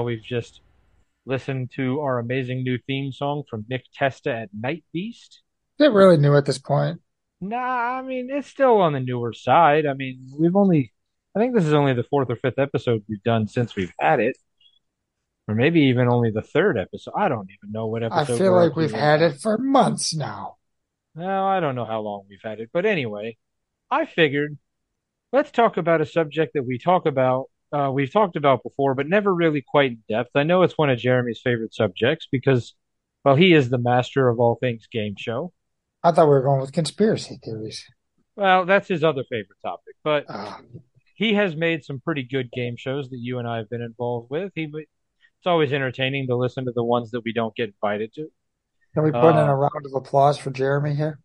Now we've just listened to our amazing new theme song from Nick Testa at Night Beast. Is it really new at this point? Nah, I mean it's still on the newer side. I mean we've only, I think this is only the fourth or fifth episode we've done since we've had it, or maybe even only the third episode. I don't even know what episode. I feel like we've had it for months now. No, I don't know how long we've had it, but anyway, I figured let's talk about a subject that we talk about. Uh, we've talked about before, but never really quite in depth. I know it's one of Jeremy's favorite subjects because, well, he is the master of all things game show. I thought we were going with conspiracy theories. Well, that's his other favorite topic, but Uh, he has made some pretty good game shows that you and I have been involved with. He, it's always entertaining to listen to the ones that we don't get invited to. can we put in Uh, a round of applause for Jeremy here?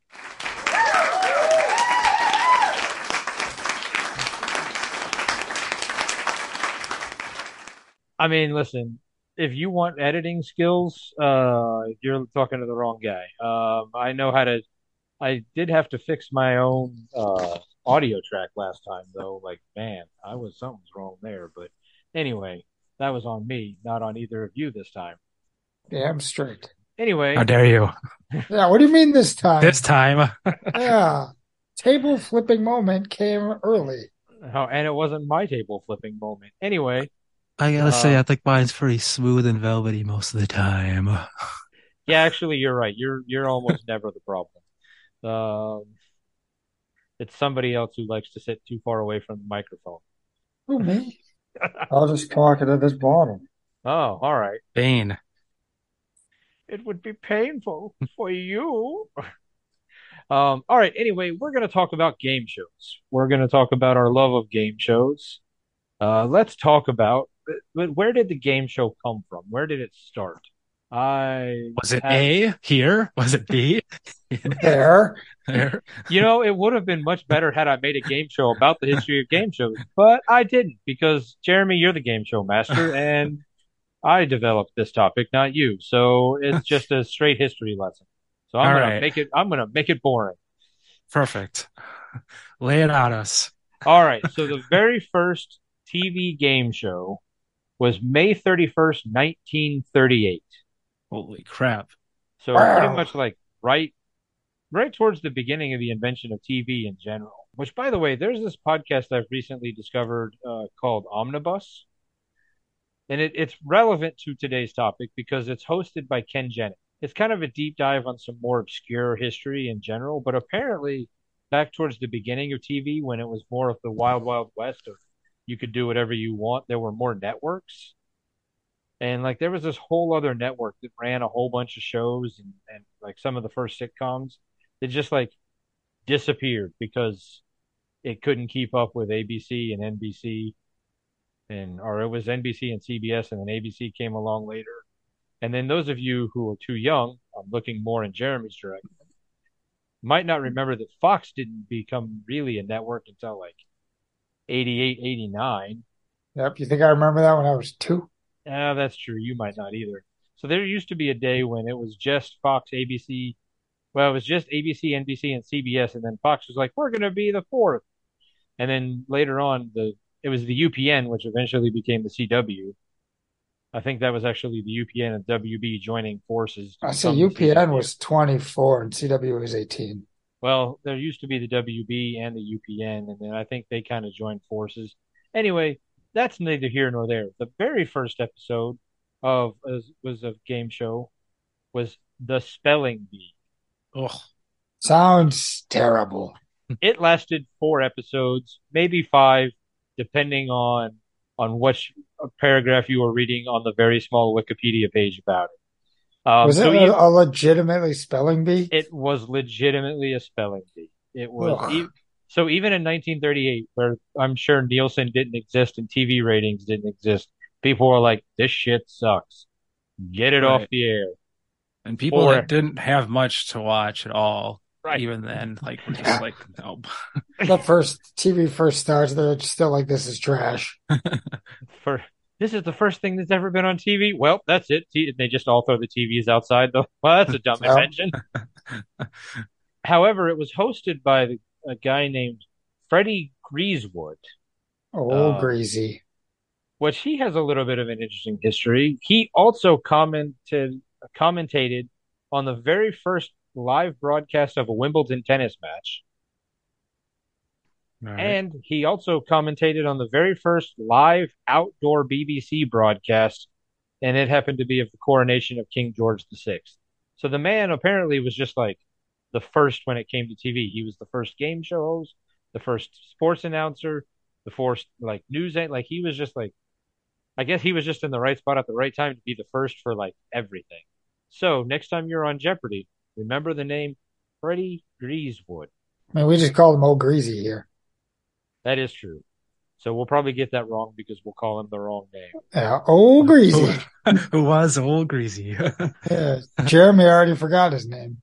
I mean, listen, if you want editing skills, uh, you're talking to the wrong guy. Um, I know how to. I did have to fix my own uh, audio track last time, though. Like, man, I was something's wrong there. But anyway, that was on me, not on either of you this time. Damn straight. Anyway, How dare you? Yeah, what do you mean this time? This time, Yeah. Table flipping moment came early. Oh, and it wasn't my table flipping moment. Anyway, I gotta say, Uh, I think mine's pretty smooth and velvety most of the time. yeah, actually, you're right. You're you're almost never the problem. Um, it's somebody else who likes to sit too far away from the microphone. Who, me? I'll just talk it at this bottom. Oh, all right. Bane. It would be painful for you. Um, all right. Anyway, we're going to talk about game shows. We're going to talk about our love of game shows. Uh, let's talk about but where did the game show come from? Where did it start? I Was it have, A here? Was it B? There. There. you know, it would have been much better had I made a game show about the history of game shows, but I didn't because Jeremy, you're the game show master, and I developed this topic, not you. So it's just a straight history lesson. So I'm All gonna right. make it. I'm gonna make it boring. Perfect. Lay it on us. All right. So the very first TV game show was May 31st, 1938. Holy crap. So Wow. pretty much like right, right towards the beginning of the invention of TV in general. Which, by the way, there's this podcast I've recently discovered uh, called Omnibus, and it, it's relevant to today's topic because it's hosted by Ken Jennings. It's kind of a deep dive on some more obscure history in general, but apparently back towards the beginning of TV when it was more of the wild, wild west of you could do whatever you want, there were more networks. And like there was this whole other network that ran a whole bunch of shows and, and like some of the first sitcoms that just like disappeared because it couldn't keep up with ABC and NBC and or it was NBC and CBS and then ABC came along later. And then those of you who are too young, I'm looking more in Jeremy's direction, might not remember that Fox didn't become really a network until like 88, 89. Yep. You think I remember that when I was two? Yeah, that's true. You might not either. So there used to be a day when it was just Fox, ABC. Well, it was just ABC, NBC, and CBS, and then Fox was like, "We're going to be the fourth." And then later on, the it was the UPN, which eventually became the CW. I think that was actually the UPN and WB joining forces I the UPN was 24 and CW was 18. Well, there used to be the WB and the UPN, and then I think they kind of joined forces. Anyway, that's neither here nor there. The very first episode of was, was a game show was the Spelling Bee. Oh, Sounds terrible. It lasted four episodes, maybe five, depending on on which paragraph you were reading on the very small Wikipedia page about it. Um, Was so it a, a legitimately spelling bee? it was legitimately a spelling bee. It was e- so even in 1938, where I'm sure Nielsen didn't exist and TV ratings didn't exist, people were like, "This shit sucks. Get it off the air." And people Or- that didn't have much to watch at all, Right. even then, like were just like, nope. The first TV first starts, they're still like, this is trash. For this is the first thing that's ever been on TV. Well, that's it. They just all throw the TVs outside, though. Well, that's a dumb Yeah. invention. However, it was hosted by a guy named Freddie Grisewood. Oh, Uh, greasy. which he has a little bit of an interesting history. He also commented commentated on the very first live broadcast of a Wimbledon tennis match, All right. and he also commentated on the very first live outdoor BBC broadcast, and it happened to be of the coronation of King George VI. So the man apparently was just like the first when it came to TV. He was the first game show host, the first sports announcer, the first like news an- like he was just like I guess he was just in the right spot at the right time to be the first for like everything. So next time you're on Jeopardy, remember the name Freddie Grisewood. I mean, we just called him old greasy here. That is true. So we'll probably get that wrong because we'll call him the wrong name. Yeah, old greasy. Who, who was old greasy? Yeah, Jeremy already forgot his name.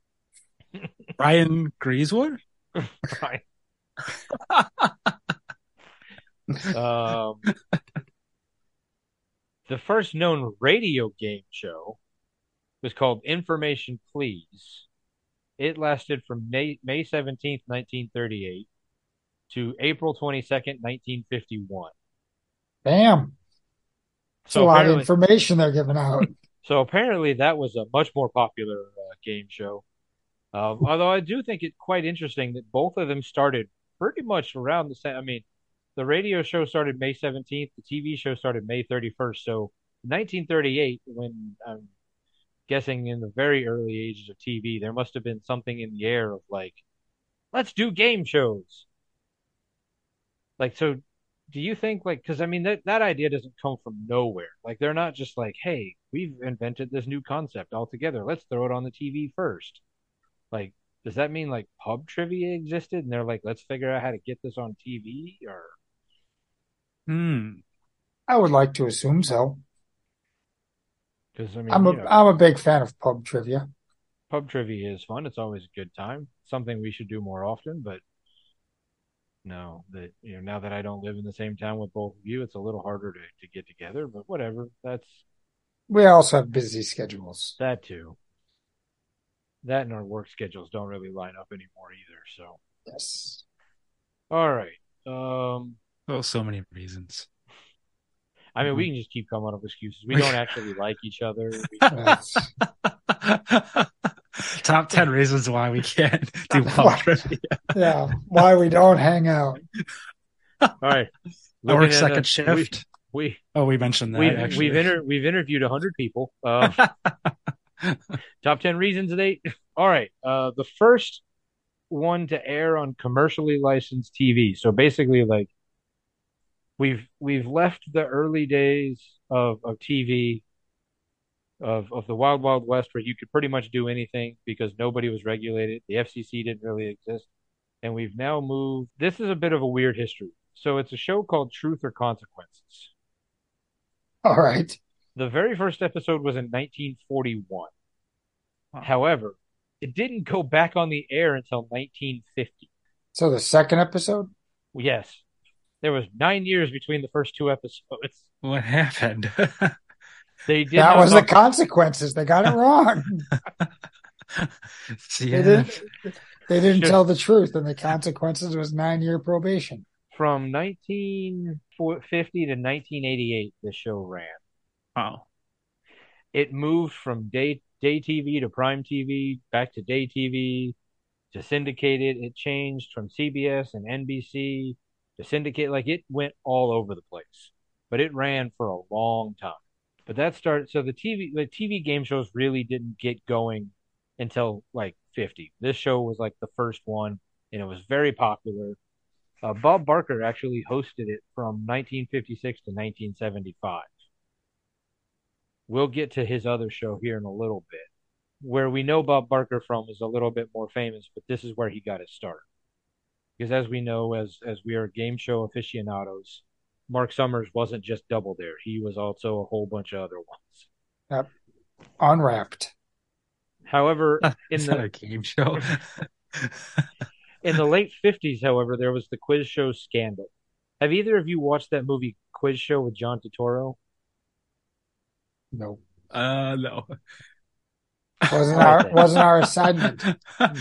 Ryan Grisewood? Right. um, the first known radio game show was called Information Please. It lasted from May, May 17th, 1938 to April 22nd, 1951. Damn. It's a So lot of information they're giving out. so apparently that was a much more popular uh, game show. Um, although I do think it quite interesting that both of them started pretty much around the same. I mean, the radio show started May 17th, the TV show started May 31st. So 1938, when I'm guessing in the very early ages of TV, there must have been something in the air of like, let's do game shows. Like, so do you think like, because I mean, that, that idea doesn't come from nowhere. Like, they're not just like, hey, we've invented this new concept altogether. Let's throw it on the TV first. Like, does that mean like pub trivia existed and they're like, let's figure out how to get this on TV or Hmm. I would like to assume so. because I mean, I'm a you know, am a big fan of pub trivia. pub trivia is fun. It's always a good time. Something we should do more often, but no, that you know, now that I don't live in the same town with both of you, it's a little harder to, to get together, but whatever. That's We also have busy schedules. that too. That and our work schedules don't really line up anymore either. So, Yes. all right. Um, Oh, so many reasons. I mean, we can just keep coming up with excuses. We don't actually like each other. We- That's- Top 10 reasons why we can't do pub What? trivia. yeah. Why we don't hang out. all right. I Looking work second us, shift. We, Oh, we mentioned that we, we've, actually. we've, inter- we've interviewed 100 people. Uh, top 10 reasons they. All right. Uh, the first one to air on commercially licensed TV. So basically, like, we've we've left the early days of, of TV of of the Wild Wild West where you could pretty much do anything because nobody was regulated. The FCC didn't really exist. And we've now moved. This is a bit of a weird history. So it's a show called Truth or Consequences. All right. The very first episode was in 1941. Wow. However, it didn't go back on the air until 1950. So the second episode? Yes. There was nine years between the first two episodes. What happened? They did that was the consequences. They got it wrong. See, They didn't they didn't Sure. tell the truth and the consequences was nine year probation. from 1950 to 1988 the show ran. Oh, It moved from day day TV to prime TV, back to day TV, to syndicated. It changed from CBS and NBC to syndicate. Like it went all over the place, but it ran for a long time. But that started. So the TV the TV game shows really didn't get going until like 50. This show was like the first one, and it was very popular. Uh, Bob Barker actually hosted it from 1956 to 1975. We'll get to his other show here in a little bit. Where we know Bob Barker from is a little bit more famous, but this is where he got his start. because as we know, as as we are game show aficionados, Marc Summers wasn't just Double Dare; he was also a whole bunch of other ones. Yep. Unwrapped. However, in the a game show? in the late fifties, however, there was the quiz show scandal. Have either of you watched that movie Quiz Show with John Turturro? No. uh, no. Wasn't our wasn't our assignment.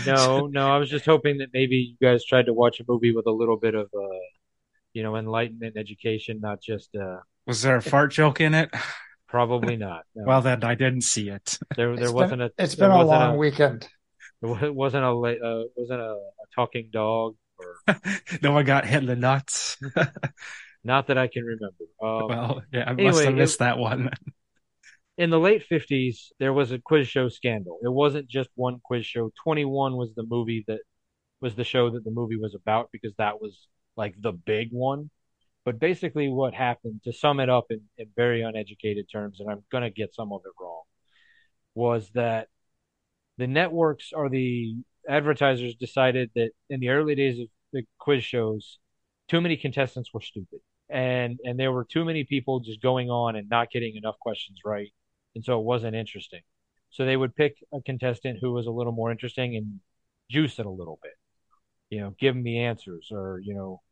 No, no. I was just hoping that maybe you guys tried to watch a movie with a little bit of, uh, you know, enlightenment, education, not just, uh, Was there a fart joke in it? probably not. No. Well, then I didn't see it. there, there It's wasn't been, a, It's been a wasn't long weekend. It wasn't a, la- uh, wasn't a, a talking dog, or No one got hit in the nuts. not that I can remember. Um, well, yeah, I must anyway, have it- missed that one. in the late 50s, there was a quiz show scandal. It wasn't just one quiz show. 21 was the movie that was the show that the movie was about because that was like the big one. But basically, what happened, to sum it up in, in very uneducated terms, and I'm going to get some of it wrong, was that the networks or the advertisers decided that in the early days of the quiz shows, too many contestants were stupid. And and there were too many people just going on and not getting enough questions right. And so it wasn't interesting. So they would pick a contestant who was a little more interesting and juice it a little bit. You know, give them the answers or, you know,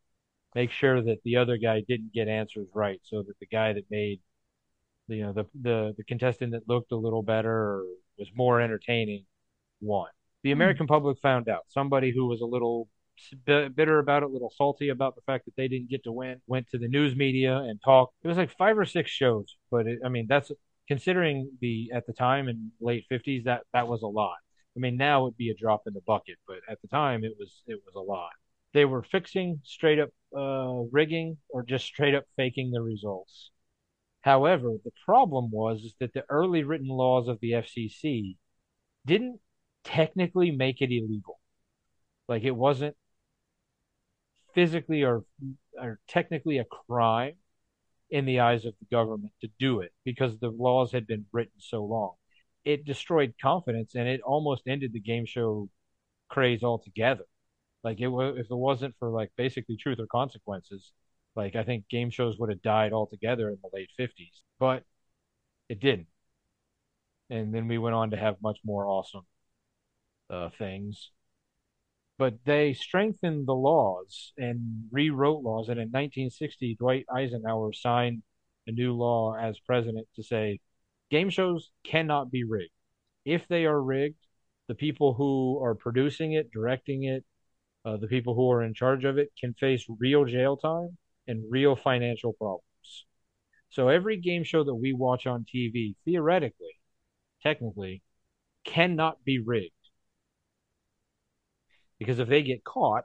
make sure that the other guy didn't get answers right so that the guy that made you know the the the contestant that looked a little better or was more entertaining won. The hmm. American public found out. Somebody who was a little bitter about it, a little salty about the fact that they didn't get to win, went to the news media and talked. It was like five or six shows, but it, I mean that's considering the at the time in late 50s that that was a lot. I mean now it'd be a drop in the bucket, but at the time it was it was a lot. They were fixing straight up uh, rigging or just straight up faking the results. However, the problem was is that the early written laws of the FCC didn't technically make it illegal. Like it wasn't physically or or technically a crime in the eyes of the government to do it because the laws had been written so long. It destroyed confidence and it almost ended the game show craze altogether. Like it was if it wasn't for like basically truth or consequences, like I think game shows would have died altogether in the late 50s, but it didn't. And then we went on to have much more awesome uh, things. But they strengthened the laws and rewrote laws. And in 1960, Dwight Eisenhower signed a new law as president to say game shows cannot be rigged. If they are rigged, the people who are producing it, directing it, uh, the people who are in charge of it can face real jail time and real financial problems. So every game show that we watch on TV, theoretically, technically, cannot be rigged. Because if they get caught,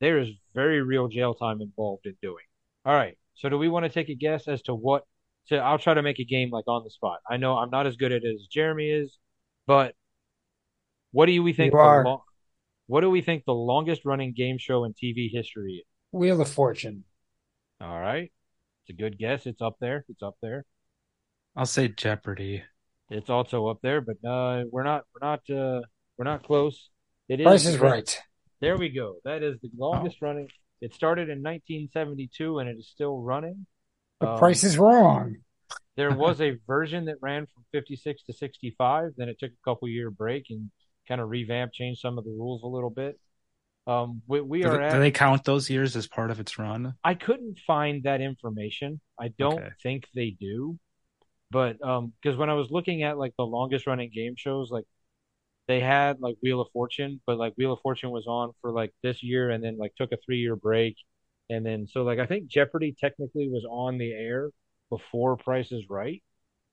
there is very real jail time involved in doing. All right. So do we want to take a guess as to what? So I'll try to make a game like on the spot. I know I'm not as good at it as Jeremy is, but what do we think? You the are. lo- what do we think the longest running game show in TV history is? Wheel of Fortune. All right. It's a good guess. It's up there. It's up there. I'll say Jeopardy. It's also up there, but uh, we're not we're not uh, we're not close. It is Price is right. There we go. That is the longest running. It started in 1972 and it is still running. The Um, price is wrong. There was a version that ran from 56 to 65. Then it took a couple year break and kind of revamped, changed some of the rules a little bit. Um, we, we Do, are they, at. do they count those years as part of its run? I couldn't find that information. I don't Okay. think they do. But um because when I was looking at like the longest running game shows, like they had like Wheel of Fortune, but like Wheel of Fortune was on for like this year and then like took a three year break. And then so like I think Jeopardy technically was on the air before Price is Right,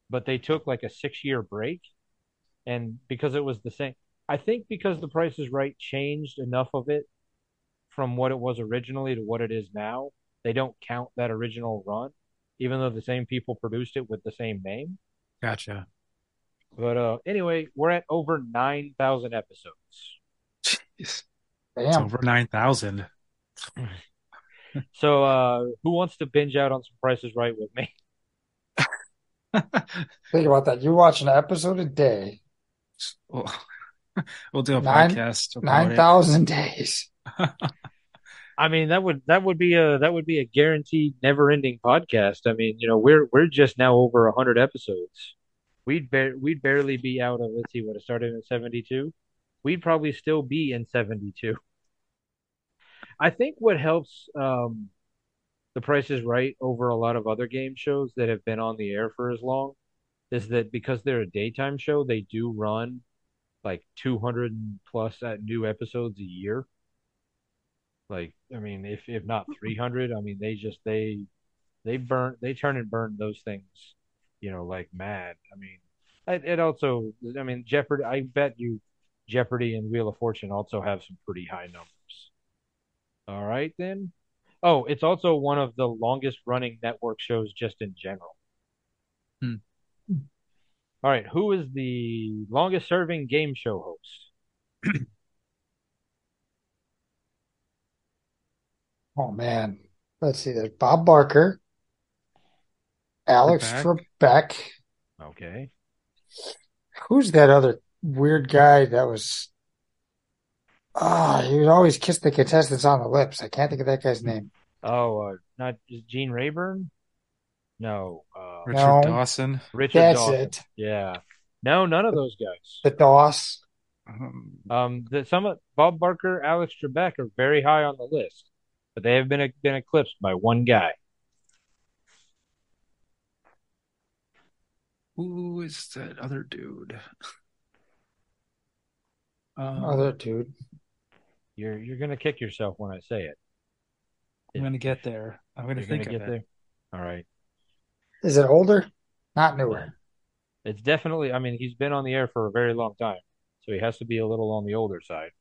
but they took like a six year break. And because it was the same I think because the Price is Right changed enough of it from what it was originally to what it is now, they don't count that original run, even though the same people produced it with the same name. Gotcha. But uh, anyway, we're at over 9,000 episodes. Jeez. It's Damn. over 9,000. So uh, who wants to binge out on some Prices Right with me? Think about that. You watch an episode a day, We'll, we'll do a Nine- podcast. about nine it. days. I mean, that would that would be a that would be a guaranteed never-ending podcast. I mean, you know, we're we're just now over a hundred episodes. We'd bar we'd barely be out of let's see what it started in 72. We'd probably still be in 72. I think what helps um The Price is Right over a lot of other game shows that have been on the air for as long is that because they're a daytime show, they do run like 200 plus new episodes a year. Like, I mean, if if not 300, I mean, they just they they burn they turn and burn those things, you know, like mad. I mean, it, it also, I mean, Jeopardy. I bet you Jeopardy and Wheel of Fortune also have some pretty high numbers. All right, then. Oh, it's also one of the longest running network shows just in general. Hmm. All right, who is the longest serving game show host? Oh man. Let's see. There's Bob Barker, Alex Trebek. Trebek. Okay. Who's that other weird guy that was? Ah, he would always kiss the contestants on the lips. I can't think of that guy's name. Oh, uh, not Gene Rayburn? No, uh, Richard No. Dawson. Richard That's Dawson. it. Yeah. No, none of those guys. The Doss. Um, Um, the, some of Bob Barker, Alex Trebek are very high on the list, but they have been been eclipsed by one guy. who is that other dude? Um, Other dude. You're you're gonna kick yourself when I say it. I'm gonna get there. I'm gonna think gonna of get it. there. All right. Is it older? Not newer. It's definitely. I mean, he's been on the air for a very long time, so he has to be a little on the older side.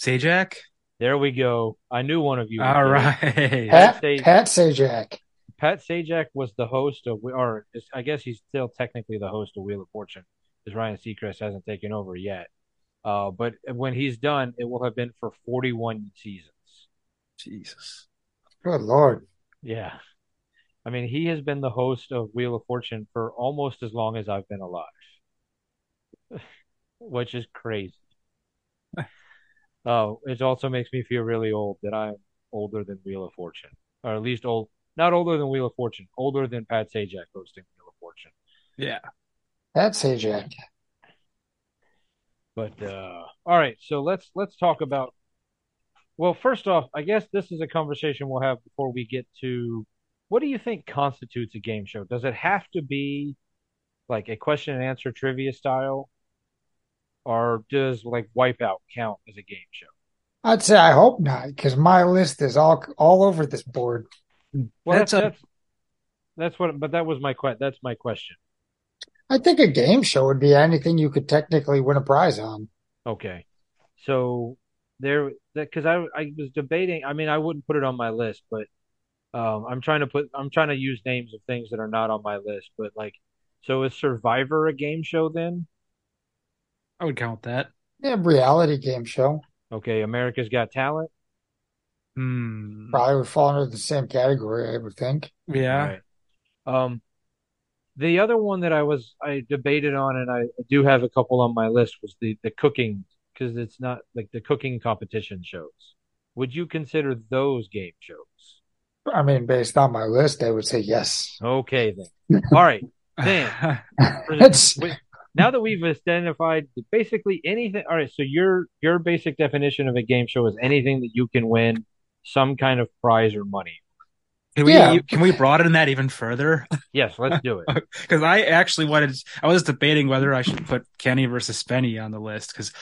Sajak. There we go. I knew one of you. would All get it. right. Pat Say- Pat Sajak. Pat Sajak was the host of, or is- I guess he's still technically the host of Wheel of Fortune, because Ryan Seacrest hasn't taken over yet. Uh, but when he's done, it will have been for 41 seasons. Jesus. Good Lord. Yeah. I mean, he has been the host of Wheel of Fortune for almost as long as I've been alive, which is crazy. Oh, it also makes me feel really old that I'm older than Wheel of Fortune, or at least old, not older than Wheel of Fortune, older than Pat Sajak hosting Wheel of Fortune. Yeah. Pat Sajak. But uh, all right, so let's let's talk about. Well, first off, I guess this is a conversation we'll have before we get to what do you think constitutes a game show? Does it have to be like a question and answer trivia style, or does like Wipeout count as a game show? I'd say I hope not, because my list is all all over this board. Well, That's that's a- that's, that's what. But that was my que- That's my question. I think a game show would be anything you could technically win a prize on. Okay, so there because I I was debating. I mean, I wouldn't put it on my list, but um, I'm trying to put I'm trying to use names of things that are not on my list. But like, so is Survivor a game show then? I would count that. Yeah, reality game show Okay, America's Got Talent. Hmm. probably would fall under the same category, I would think. Yeah. Right. Um, the other one that I was I debated on, and I do have a couple on my list, was the the cooking because it's not like the cooking competition shows. Would you consider those game shows? I mean, based on my list, I would say yes. Okay, then. All right. Then, It's now that we've identified basically anything, all right. So your your basic definition of a game show is anything that you can win some kind of prize or money. Can we Yeah. can we broaden that even further? Yes, let's do it. Because I actually wanted, I was debating whether I should put Kenny versus Spenny on the list because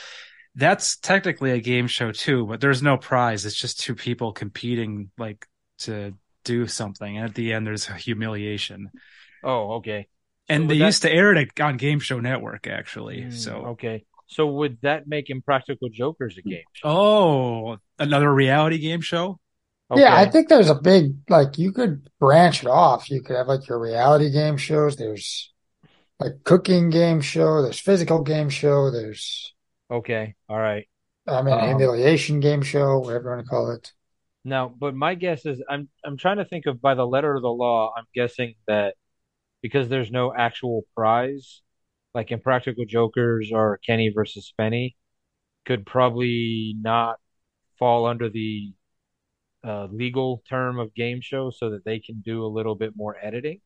that's technically a game show too, but there's no prize. It's just two people competing like to do something, and at the end there's a humiliation. Oh, okay. And would they that- used to air it on Game Show Network actually. Mm, So okay. So would that make Impractical Jokers a game show? oh, another reality game show. Yeah, I think there's a big like you could branch it off. You could have like your reality game shows. There's like cooking game show. There's physical game show. There's Okay. All right. I mean Um, humiliation game show, whatever you want to call it. No, but my guess is I'm I'm trying to think of by the letter of the law, I'm guessing that because there's no actual prize, like Impractical Jokers or Kenny versus Spenny, could probably not fall under the uh, legal term of game show so that they can do a little bit more editing.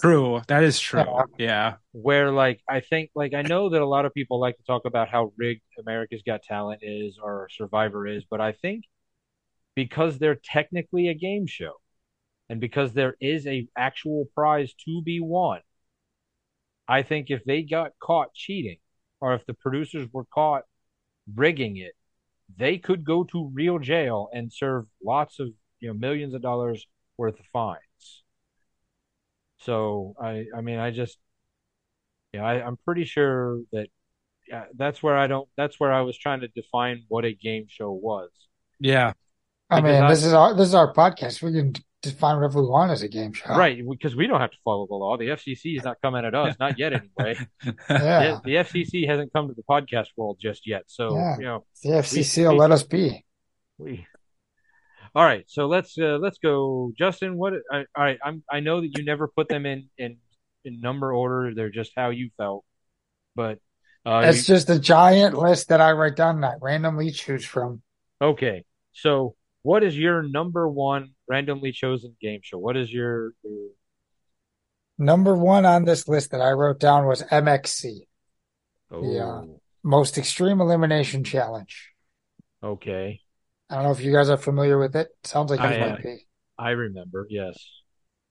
True. That is true. Yeah. Yeah. Where like I think like I know that a lot of people like to talk about how rigged America's Got Talent is or Survivor is, but I think because they're technically a game show and because there is a actual prize to be won, I think if they got caught cheating or if the producers were caught rigging it, they could go to real jail and serve lots of you know millions of dollars worth of fines. So I I mean I just yeah I, I'm pretty sure that yeah, that's where I don't that's where I was trying to define what a game show was. Yeah. I Because mean, I- this is our this is our podcast. We can define whatever we want as a game show. Right, because we don't have to follow the law. The FCC is not coming at us, not yet anyway. Yeah. The, the FCC hasn't come to the podcast world just yet. So, Yeah. you know, The FCC We- will we- let us be. we All right, so let's uh, let's go Justin, what I, all right, I'm I know that you never put them in in in number order. They're just how you felt. But uh It's you- just a giant list that I write down and I randomly choose from. okay. So, what is your number one randomly chosen game show? What is your, your Number one on this list that I wrote down was MXC, oh, Yeah. Most Extreme Elimination Challenge. okay. I don't know if you guys are familiar with it. Sounds like you I might be. I remember, yes.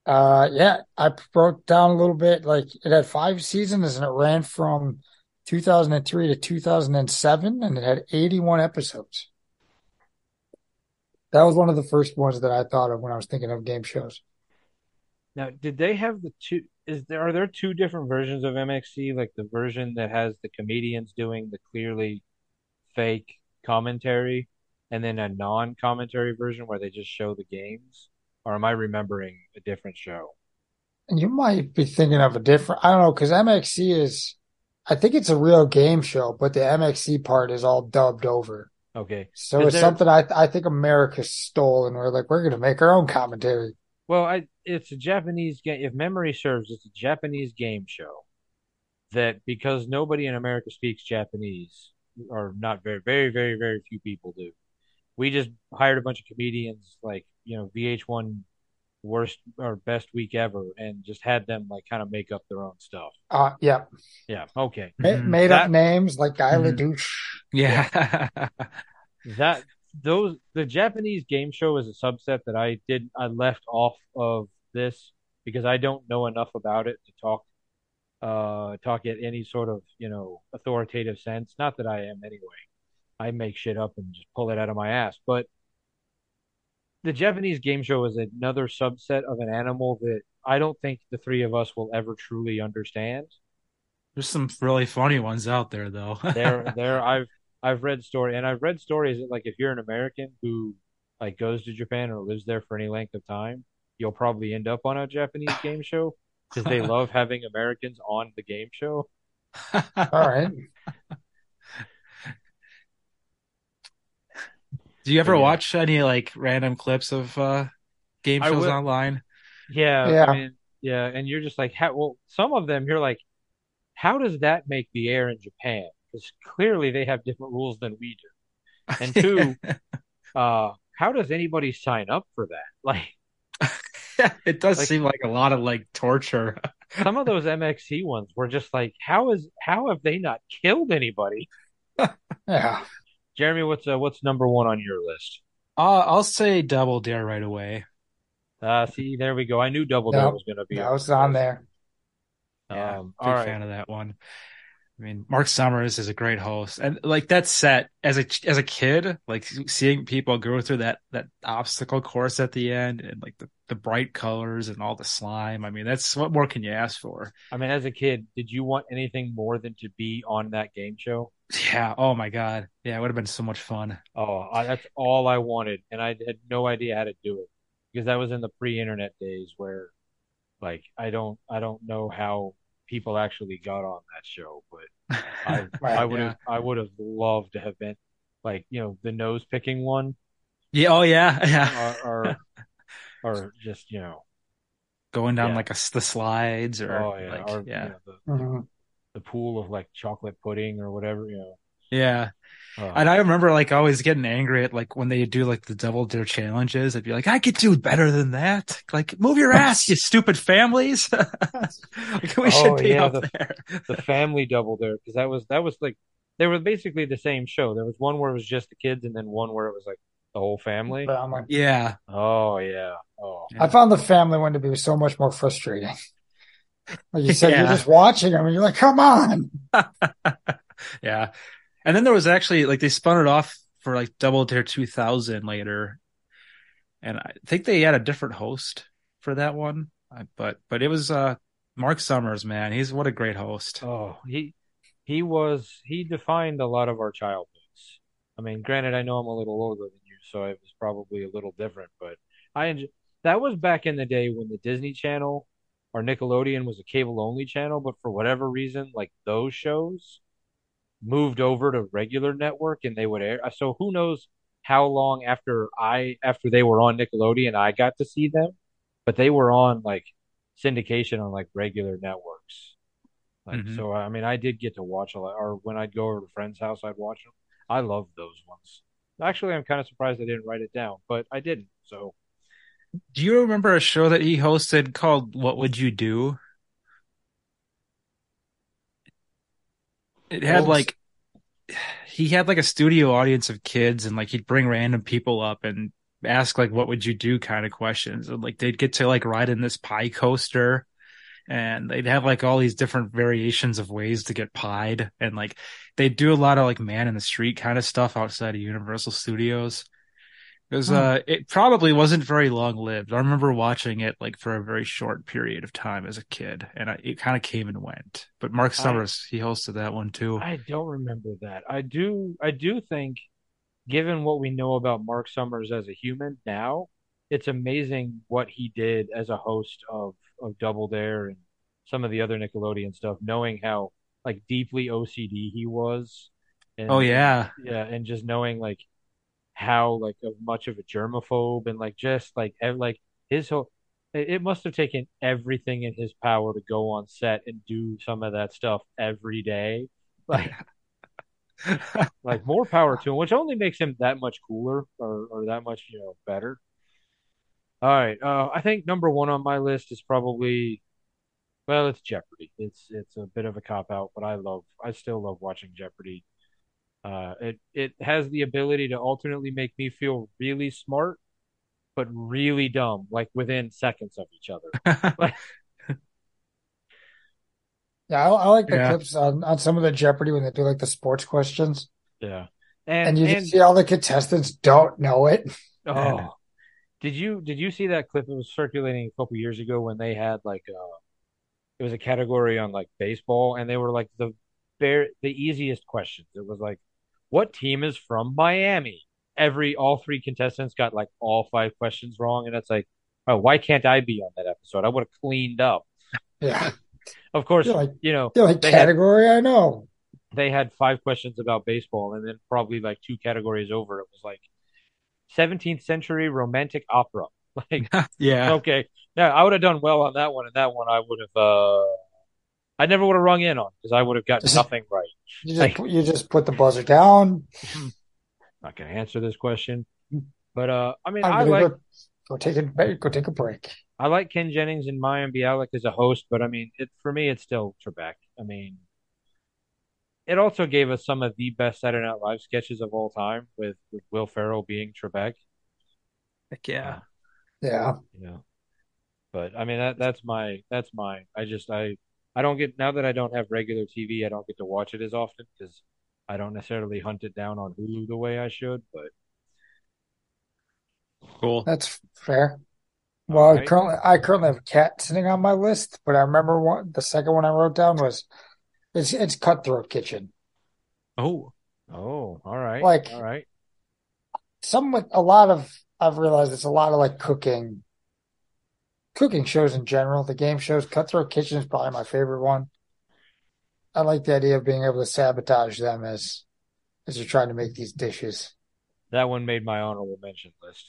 Uh, yeah, I broke down a little bit. Like it had five seasons and it ran from 2003 to 2007, and it had 81 episodes. That was one of the first ones that I thought of when I was thinking of game shows. Now, did they have the two? Is there are there two different versions of MXC? Like the version that has the comedians doing the clearly fake commentary, and then a non-commentary version where they just show the games? Or am I remembering a different show? And you might be thinking of a different, I don't know, because MXC is, I think it's a real game show, but the MXC part is all dubbed over. Okay. So Is it's there- something I I think America stole, and we're like, we're going to make our own commentary. Well, I it's a Japanese game. If memory serves, it's a Japanese game show that because nobody in America speaks Japanese, or not very, very, very, very few people do. We just hired a bunch of comedians, like you know, VH1 worst or best week ever, and just had them like kind of make up their own stuff. Uh, yeah, Yeah, okay. Ma- Mhm. made That- up names like Guy Mhm. Ledouche. Yeah. that those the Japanese game show is a subset that I did I left off of this because I don't know enough about it to talk uh talk at any sort of you know authoritative sense. Not that I am anyway. I make shit up and just pull it out of my ass. But the Japanese game show is another subset of an animal that I don't think the three of us will ever truly understand. There's some really funny ones out there though. there there I've I've read story and I've read stories that like if you're an American who like goes to Japan or lives there for any length of time, you'll probably end up on a Japanese game show because they love having Americans on the game show. All right, Do you ever Yeah. watch any like random clips of uh game shows will- online? Yeah, Yeah. I mean, yeah, and you're just like, how, well, some of them you're like, how does that make the air in Japan? Because clearly they have different rules than we do. And two, uh, how does anybody sign up for that? Like it does Like- seem like a lot of like torture. some of those MXC ones were just like, how is how have they not killed anybody? yeah. Jeremy, what's uh, what's number one on your list? Uh, I'll say Double Dare right away. Uh, see, there we go. I knew Double Dare was going to be That on was on list. there. Yeah, Um, big all right. fan of that one. I mean, Marc Summers is a great host, and like that set as a as a kid, like seeing people go through that that obstacle course at the end, and like the the bright colors and all the slime. I mean, that's what more can you ask for? I mean, as a kid, did you want anything more than to be on that game show? Yeah. Oh my God. Yeah, it would have been so much fun. Oh, I, that's all I wanted, and I had no idea how to do it because that was in the pre-internet days where, like, I don't, I don't know how people actually got on that show, but I, Right, I would yeah. have, I would have loved to have been, like, you know, the nose picking one, Yeah. Oh yeah. Yeah. or, or, or just, you know, Going down Yeah. like a, s- the slides or oh yeah, like or yeah. you know, the, Mhm. The pool of like chocolate pudding or whatever, you know. Yeah. Oh. And I remember like always getting angry at like when they do like the double dare challenges. I'd be like, I could do better than that. Like, move your ass, you stupid families. like, we should Oh, be yeah, up the- there. the family Double Dare because that was that was like they were basically the same show. There was one where it was just the kids, and then one where it was like the whole family. But I'm like, Yeah. Oh yeah. Oh Yeah. I found the family one to be so much more frustrating. Like you said, you're just watching them and you're like, come on. Yeah. And then there was actually like they spun it off for like Double Dare 2000 later. And I think they had a different host for that one. I- But but it was uh Marc Summers, man. He's what a great host. oh he he was he defined a lot of our childhoods. I mean, granted, I know I'm a little older than you, so it was probably a little different, but I enjoy, that was back in the day when the Disney Channel or Nickelodeon was a cable only channel, but for whatever reason, like those shows moved over to regular network and they would air. So who knows how long after I after they were on Nickelodeon I got to see them, but they were on like syndication on like regular networks. Like Mhm. so, I mean, I did get to watch a lot. Or when I'd go over to a friend's house, I'd watch them. I love those ones. Actually, I'm kind of surprised I didn't write it down, but I didn't. So Do you remember a show that he hosted called What Would You Do? It had Oh. like he had like a studio audience of kids and like he'd bring random people up and ask like what would you do kind of questions and like they'd get to like ride in this pie coaster and they'd have like all these different variations of ways to get pied and like they do a lot of like man in the street kind of stuff outside of Universal Studios. Was Hmm. uh it probably wasn't very long lived. I remember watching it like for a very short period of time as a kid and I, it kind of came and went. But Marc I- Summers, he hosted that one too. I don't remember that. I do. I do think, given what we know about Marc Summers as a human now, it's amazing what he did as a host of of Double Dare and some of the other Nickelodeon stuff. Knowing how like deeply OCD he was. And, Oh yeah. yeah, and just knowing like how like of much of a germaphobe and like just like like his whole. It must have taken everything in his power to go on set and do some of that stuff every day. Like like more power to him, which only makes him that much cooler or, or that much, you know, better. All right. Uh, I think number one on my list is probably, well, it's Jeopardy. It's it's a bit of a cop out, but I love, I still love watching Jeopardy. Uh, it it has the ability to alternately make me feel really smart, but really dumb, like within seconds of each other. Yeah, I, I like the Yeah. clips on, on some of the Jeopardy when they do like the sports questions. Yeah. And, And you and just see all the contestants don't know it. Oh, did you did you see that clip that was circulating a couple years ago when they had like uh it was a category on like baseball and they were like the bare the easiest questions. It was like, what team is from Miami? Every all three contestants got like all five questions wrong, and it's like, oh, why can't I be on that episode? I would have cleaned up. Yeah. Of course, like, you know, you're like They had- category I know. they had five questions about baseball, and then probably like two categories over, it was like 17th century romantic opera. Like, yeah. okay, yeah, I would have done well on that one, and that one I would have, uh, I never would have rung in on because I would have gotten nothing right. You just Like- put- you just put the buzzer down. Not gonna answer this question, but uh, I mean, I'm I gonna like go, go take a go take a break. I like Ken Jennings and Mayim Bialik as a host, but I mean, it for me, it's still Trebek. I mean, it also gave us some of the best Saturday Night Live sketches of all time, with, with Will Ferrell being Trebek. Heck yeah. Yeah. You know, but I mean, that that's my that's my. I just I I don't get now that I don't have regular TV, I don't get to watch it as often because I don't necessarily hunt it down on Hulu the way I should. But Cool. That's fair. All Well, I currently I currently have Cat sitting on my list, but I remember one the second one I wrote down was it's it's Cutthroat Kitchen. Oh. oh, all right, Like- all right. Some with a lot of I've realized it's a lot of like cooking cooking shows in general. The game shows Cutthroat Kitchen is probably my favorite one. I like the idea of being able to sabotage them as as you're trying to make these dishes. That one made my honorable mention list.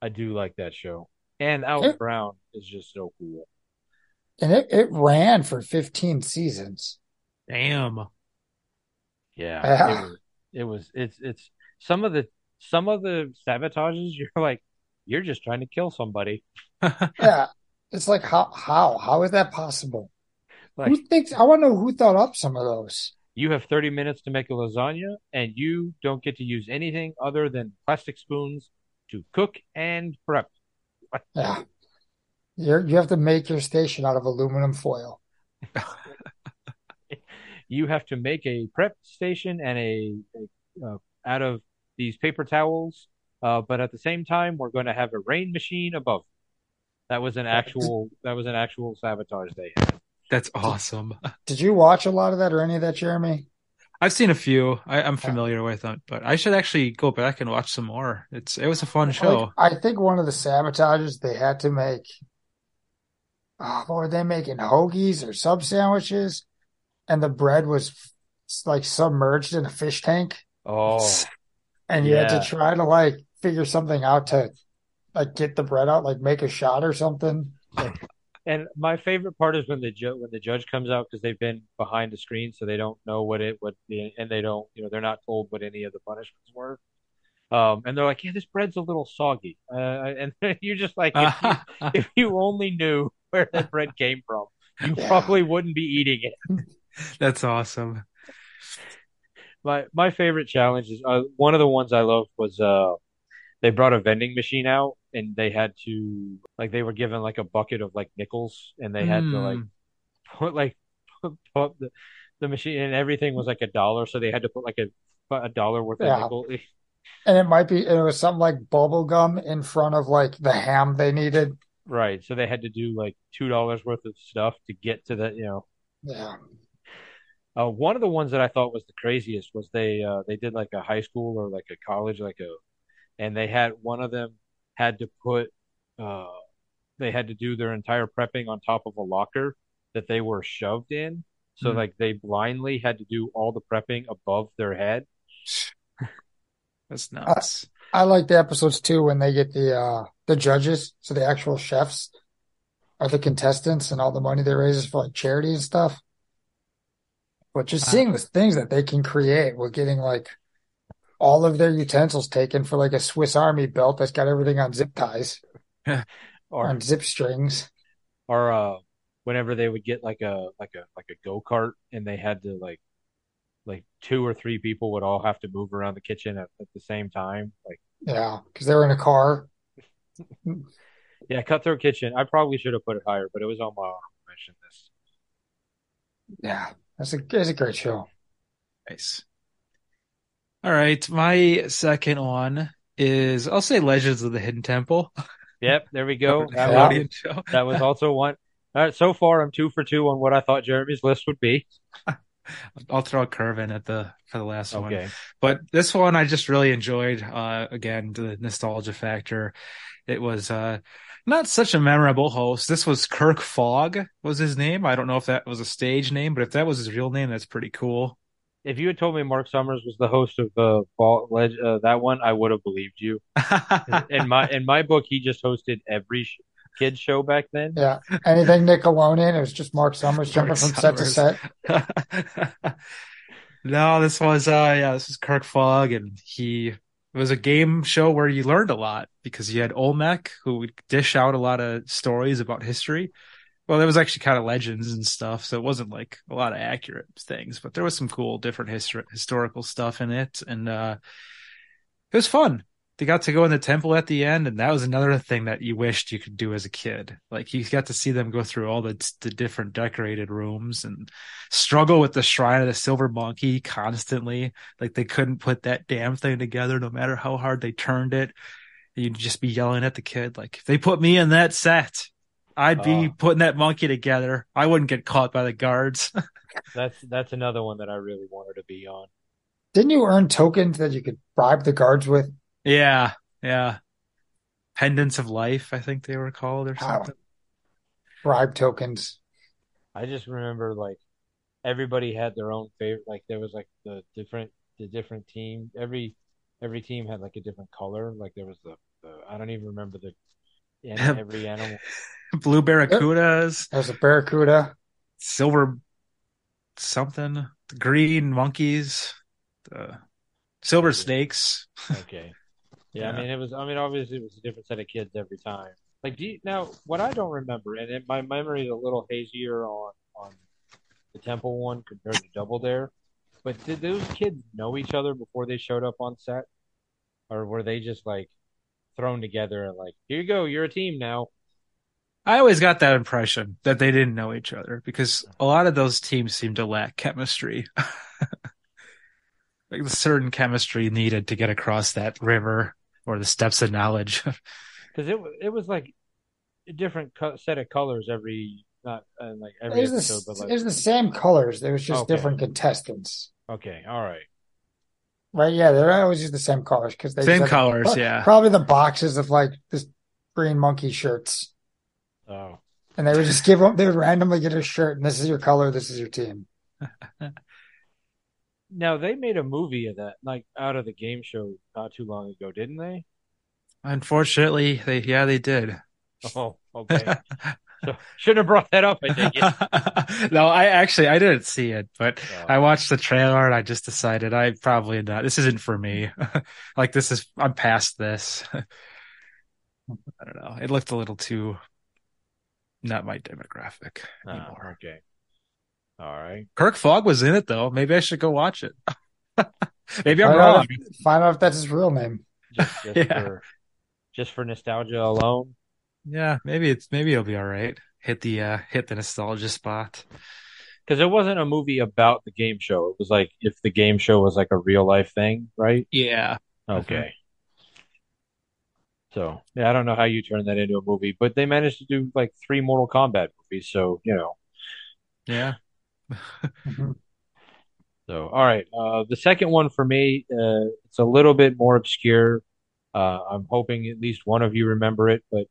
I do like that show. And Alton Yeah. Brown is just so cool. And it, it ran for 15 seasons. Damn. Yeah, Yeah. it was. It was. It's. It's some of the some of the sabotages. You're like, you're just trying to kill somebody. Yeah. It's like how how how is that possible? Like Who thinks I want to know who thought up some of those. you have 30 minutes to make a lasagna, and you don't get to use anything other than plastic spoons to cook and prep. Yeah. You're you have to make your station out of aluminum foil. You have to make a prep station and a, a uh, out of these paper towels. Uh, but at the same time, we're going to have a rain machine above. That was an actual. That was an actual sabotage they had. That's awesome. Did you watch a lot of that or any of that, Jeremy? I've seen a few. I, I'm familiar with it, but I should actually go back and watch some more. It's it was a fun show. Like, I think one of the sabotages they had to make. Oh, what were they making? Hoagies or sub sandwiches, and the bread was like submerged in a fish tank, Oh, and you had to try to like figure something out to like get the bread out, like make a shot or something. and my favorite part is when the ju- when the judge comes out because they've been behind the screen, so they don't know what it what the and they don't you know they're not told what any of the punishments were. Um, and they're like, yeah, this bread's a little soggy, uh, and you're just like, if you, if you only knew where that bread came from, you Yeah. probably wouldn't be eating it. That's awesome. My my favorite challenge is uh, one of the ones I loved was uh they brought a vending machine out and they had to like they were given like a bucket of like nickels and they had to like Mm. put like put, put the the machine and everything was like a dollar so they had to put like a a dollar worth of Yeah. nickel And it might be it was something like bubble gum in front of like the ham they needed. right so they had to do like two dollars worth of stuff to get to the you know Yeah. Uh, one of the ones that I thought was the craziest was they uh, they did like a high school or like a college like a and they had one of them had to put uh they had to do their entire prepping on top of a locker that they were shoved in so Hmm. like they blindly had to do all the prepping above their head That's nuts. I like the episodes too when they get the uh the judges, so the actual chefs are the contestants and all the money they raise is for like charity and stuff. But just Wow. seeing the things that they can create with getting like all of their utensils taken for like a Swiss Army belt that's got everything on zip ties, or on zip strings. or uh whenever they would get like a like a like a go-kart and they had to like like two or three people would all have to move around the kitchen at, at the same time like Yeah, because they were in a car. Yeah, Cutthroat Kitchen. I probably should have put it higher, but it was on my honorable mention list. Yeah, that's a that's a great show. Nice. All right, my second one is I'll say Legends of the Hidden Temple. Yep, there we go. That was, that was also one. All right, so far I'm two for two on what I thought Jeremy's list would be. I'll throw a curve in at the for the last one. But this one I just really enjoyed. Uh, again, the nostalgia factor. It was uh, not such a memorable host. This was Kirk Fogg was his name. I don't know if that was a stage name, but if that was his real name, that's pretty cool. If you had told me Mark Summers was the host of uh, Fall, Leg, uh, that one, I would have believed you. In my in my book, he just hosted every sh- kids show back then. Yeah, anything Nickelodeon, it was just Mark Summers jumping Mark from set to set. no, this was uh yeah, this was Kirk Fogg and he it was a game show where you learned a lot because you had Olmec who would dish out a lot of stories about history. Well, there was actually kind of legends and stuff, so it wasn't like a lot of accurate things, but there was some cool different histor- historical stuff in it and uh it was fun. They got to go in the temple at the end, and that was another thing that you wished you could do as a kid. Like you got to see them go through all the the different decorated rooms and struggle with the shrine of the silver monkey constantly. Like they couldn't put that damn thing together, no matter how hard they turned it. You'd just be yelling at the kid, like, if they put me in that set, I'd be Oh. putting that monkey together. I wouldn't get caught by the guards. That's that's another one that I really wanted to be on. Didn't you earn tokens that you could bribe the guards with? yeah, yeah. Pendants of life, I think they were called or Wow. something. Bribe tokens. I just remember like everybody had their own favorite. Like there was like the different the different team. Every every team had like a different color. Like there was the, the I don't even remember the and every animal. Blue barracudas, There's a barracuda. silver something, green monkeys. The Silver Snakes. Okay. Yeah, I mean it was. I mean obviously it was a different set of kids every time. Like, do you, now what I don't remember, and it, my memory is a little hazier on on the Temple one compared to Double Dare. But did those kids know each other before they showed up on set, or were they just like thrown together and like, here you go, you're a team now? I always got that impression that they didn't know each other because a lot of those teams seem to lack chemistry. like the certain chemistry needed to get across that river or the steps of knowledge. Because it it was like a different co- set of colors every not uh, like It every was, episode, the, but like it was the same colors. There was just Okay. different contestants. okay, all right. Right? Yeah, they're always use the same colors because they Same just had- colors, pro- yeah. Probably the boxes of like this green monkey shirts, Oh, and they would just give them. They would randomly get a shirt, and this is your color. This is your team. now they made a movie of that, like out of the game show, not too long ago, didn't they? Unfortunately, they yeah they did. Oh, okay. so shouldn't have brought that up. I think. no, I actually I didn't see it, but Oh. I watched the trailer and I just decided I probably not. This isn't for me. like this is I'm past this. I don't know. It looked a little too not my demographic anymore. okay. All right. Kirk Fogg was in it though. Maybe I should go watch it. Maybe I'm Find out wrong. if- find out if that's his real name. Just, just Yeah. for just for nostalgia alone. Yeah, maybe it's maybe it'll be all right. Hit the uh hit the nostalgia spot. Because it wasn't a movie about the game show. It was like if the game show was like a real life thing, right? Yeah. Okay. So yeah, I don't know how you turn that into a movie, but they managed to do like three Mortal Kombat movies, so you know. Yeah. Mhm. So all right, uh, the second one for me, uh, it's a little bit more obscure. Uh, I'm hoping at least one of you remember it, but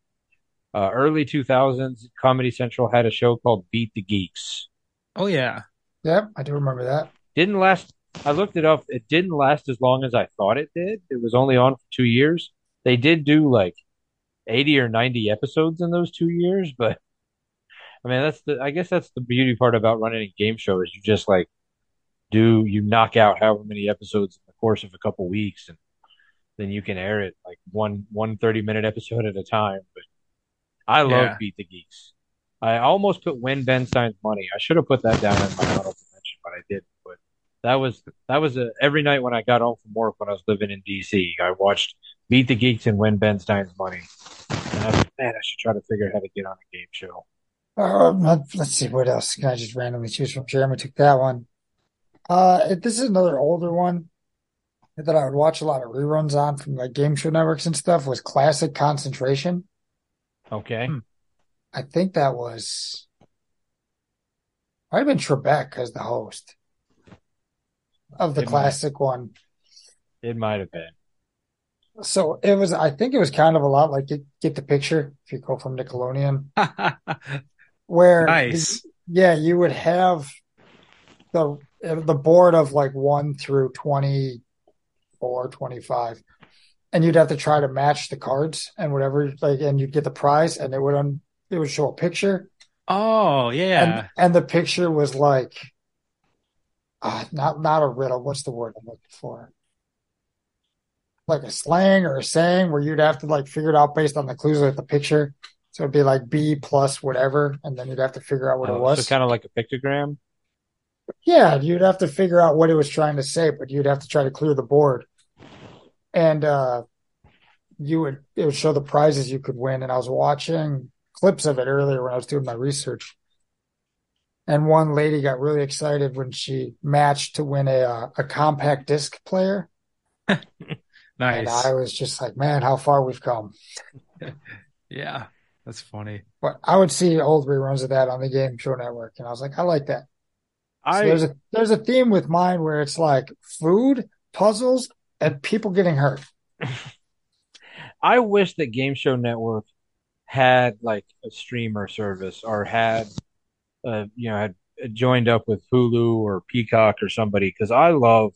uh, early 2000s, Comedy Central had a show called Beat the Geeks. Oh yeah. Yep, I do remember that. Didn't last. I looked it up. It didn't last as long as I thought it did. It was only on for two years. They did do like 80 or 90 episodes in those two years, but I mean, that's the, I guess that's the beauty part about running a game show is you just like do, you knock out however many episodes in the course of a couple weeks and then you can air it like one, one 30 minute episode at a time. But I love Yeah. Beat the Geeks. I almost put Win Ben Stein's money. I should have put that down in my honorable mention, but I didn't. But that was that was a, every night when I got home from work when I was living in DC. I watched Beat the Geeks and Win Ben Stein's money. And I was man, I should try to figure out how to get on a game show. Um, let- let's see what else can I just randomly choose from. Jeremy took that one. Uh, this is another older one that I would watch a lot of reruns on from like game show networks and stuff. Was Classic Concentration. Okay. Hmm. I think that was might have been Trebek as the host of the It might. classic one. It might have been. So it was. I think it was kind of a lot like get, get the picture if you go from Nickelodeon, where nice. Yeah, you would have the the board of like 1 through 24, 25. And you'd have to try to match the cards and whatever like and you'd get the prize and it would un, it would show a picture Oh yeah. and and the picture was like uh, not not a riddle, what's the word I'm looking for? Like a slang or a saying where you'd have to like figure it out based on the clues of the picture. So it'd be like B plus whatever, and then you'd have to figure out what it Oh, was. So kind of like a pictogram. Yeah, you'd have to figure out what it was trying to say, but you'd have to try to clear the board. And uh you would it would show the prizes you could win. And I was watching clips of it earlier when I was doing my research. And one lady got really excited when she matched to win a uh, a compact disc player. And. I was just like, man, how far we've come. Yeah. That's funny. But I would see old reruns of that on the Game Show Network, and I was like, I like that. So I there's a there's a theme with mine where it's like food, puzzles, and people getting hurt. I wish that Game Show Network had like a streamer service or had, uh, you know, had joined up with Hulu or Peacock or somebody because I love,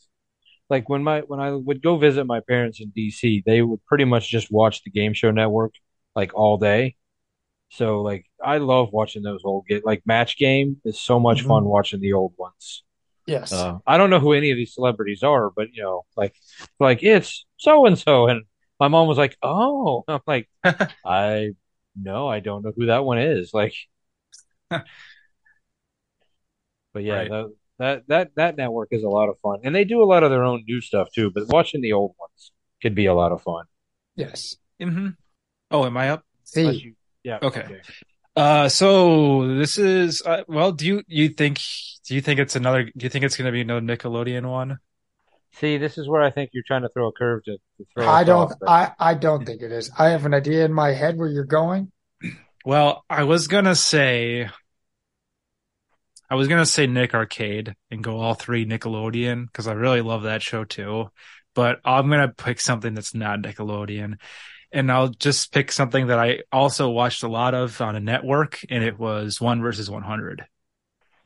like when my when I would go visit my parents in DC, they would pretty much just watch the Game Show Network like all day. So like I love watching those old get like Match Game is so much Mhm. fun watching the old ones. Yes. Uh, I don't know who any of these celebrities are, but you know, like, like it's so and so, and my mom was like, "Oh," I'm like, "I no, I don't know who that one is." Like, but yeah, Right. that that that that network is a lot of fun, and they do a lot of their own new stuff too. But watching the old ones could be a lot of fun. yes. Mm-hmm. Oh, am I up? Unless See, you, yeah, Okay. Uh, so this is uh, well. Do you you think do you think it's another? Do you think it's going to be another Nickelodeon one? See, this is where I think you're trying to throw a curve to, to throw I don't, off. but- I, I don't think it is. I have an idea in my head where you're going. Well, I was gonna say, I was gonna say Nick Arcade and go all three Nickelodeon because I really love that show too. But I'm gonna pick something that's not Nickelodeon, and I'll just pick something that I also watched a lot of on a network, and it was One versus One Hundred.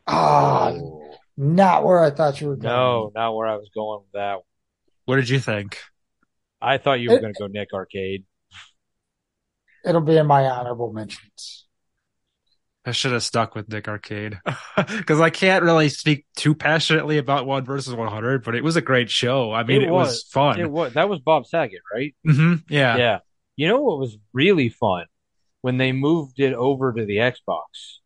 Ah, Oh, not where I thought you were going. no, not where I was going with that. What did you think? I thought you were It- going to go Nick Arcade. It'll be in my honorable mentions. I should have stuck with Nick Arcade because I can't really speak too passionately about One versus One Hundred, but it was a great show. I mean, It it, was, was. fun. It was that was Bob Saget, right? hmm Yeah. Yeah. You know what was really fun when they moved it over to the Xbox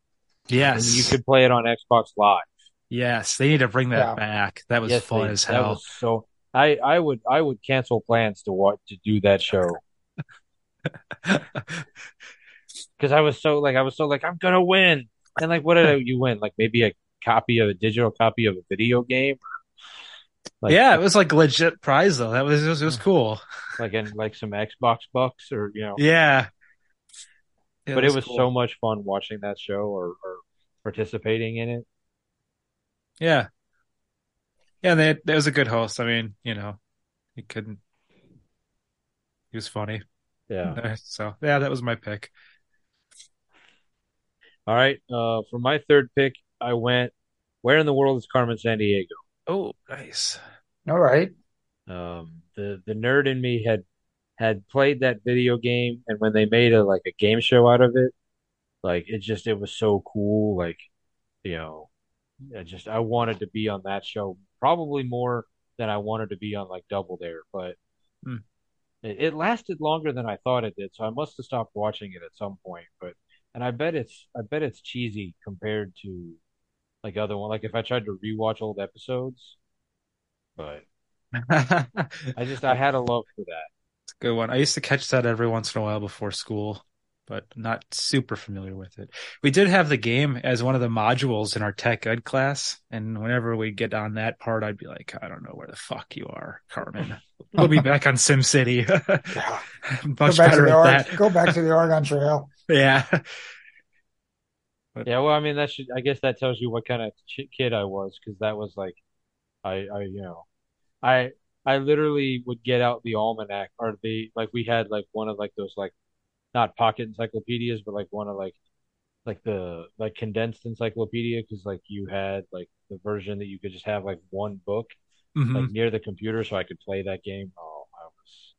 Yes. and you could play it on Xbox Live. Yes, they need to bring that Yeah. back. That was Yes, fun they- as That hell. was so. I I would I would cancel plans to what to do that show because I was so like I was so like I'm gonna win and like what did you win like maybe a copy of a digital copy of a video game like yeah, it was like legit prize though. That was it was, it was mm. cool. like in like some Xbox bucks or you know Yeah. Yeah, but it was cool. so much fun watching that show or, or participating in it. Yeah. Yeah, they that was a good host. I mean, you know, he couldn't he was funny. Yeah. So yeah, that was my pick. All right. Uh, for my third pick, I went. Where in the world is Carmen Sandiego? Oh, nice. All right. Um, the the nerd in me had had played that video game, and when they made a like a game show out of it, like it just it was so cool. Like, you know, I just I wanted to be on that show probably more than I wanted to be on like Double Dare, but Hmm. it, it lasted longer than I thought it did, so I must have stopped watching it at some point. But and I bet it's I bet it's cheesy compared to like other one. Like if I tried to rewatch old episodes, but I just I had a love for that. It's a good one. I used to catch that every once in a while before school, but not super familiar with it. We did have the game as one of the modules in our tech ed class, and whenever we get on that part, I'd be like, I don't know where the fuck you are, Carmen. We'll be back on SimCity. Yeah. Much go back to better the at Oregon, that. go back to the Oregon Trail. Yeah. Yeah, well, I mean that should I guess that tells you what kind of ch kid I was because that was like I I you know I I literally would get out the almanac or the like we had like one of like those like not pocket encyclopedias but like one of like like the like condensed encyclopedia because like you had like the version that you could just have like one book Mhm. like near the computer so I could play that game. Oh, I was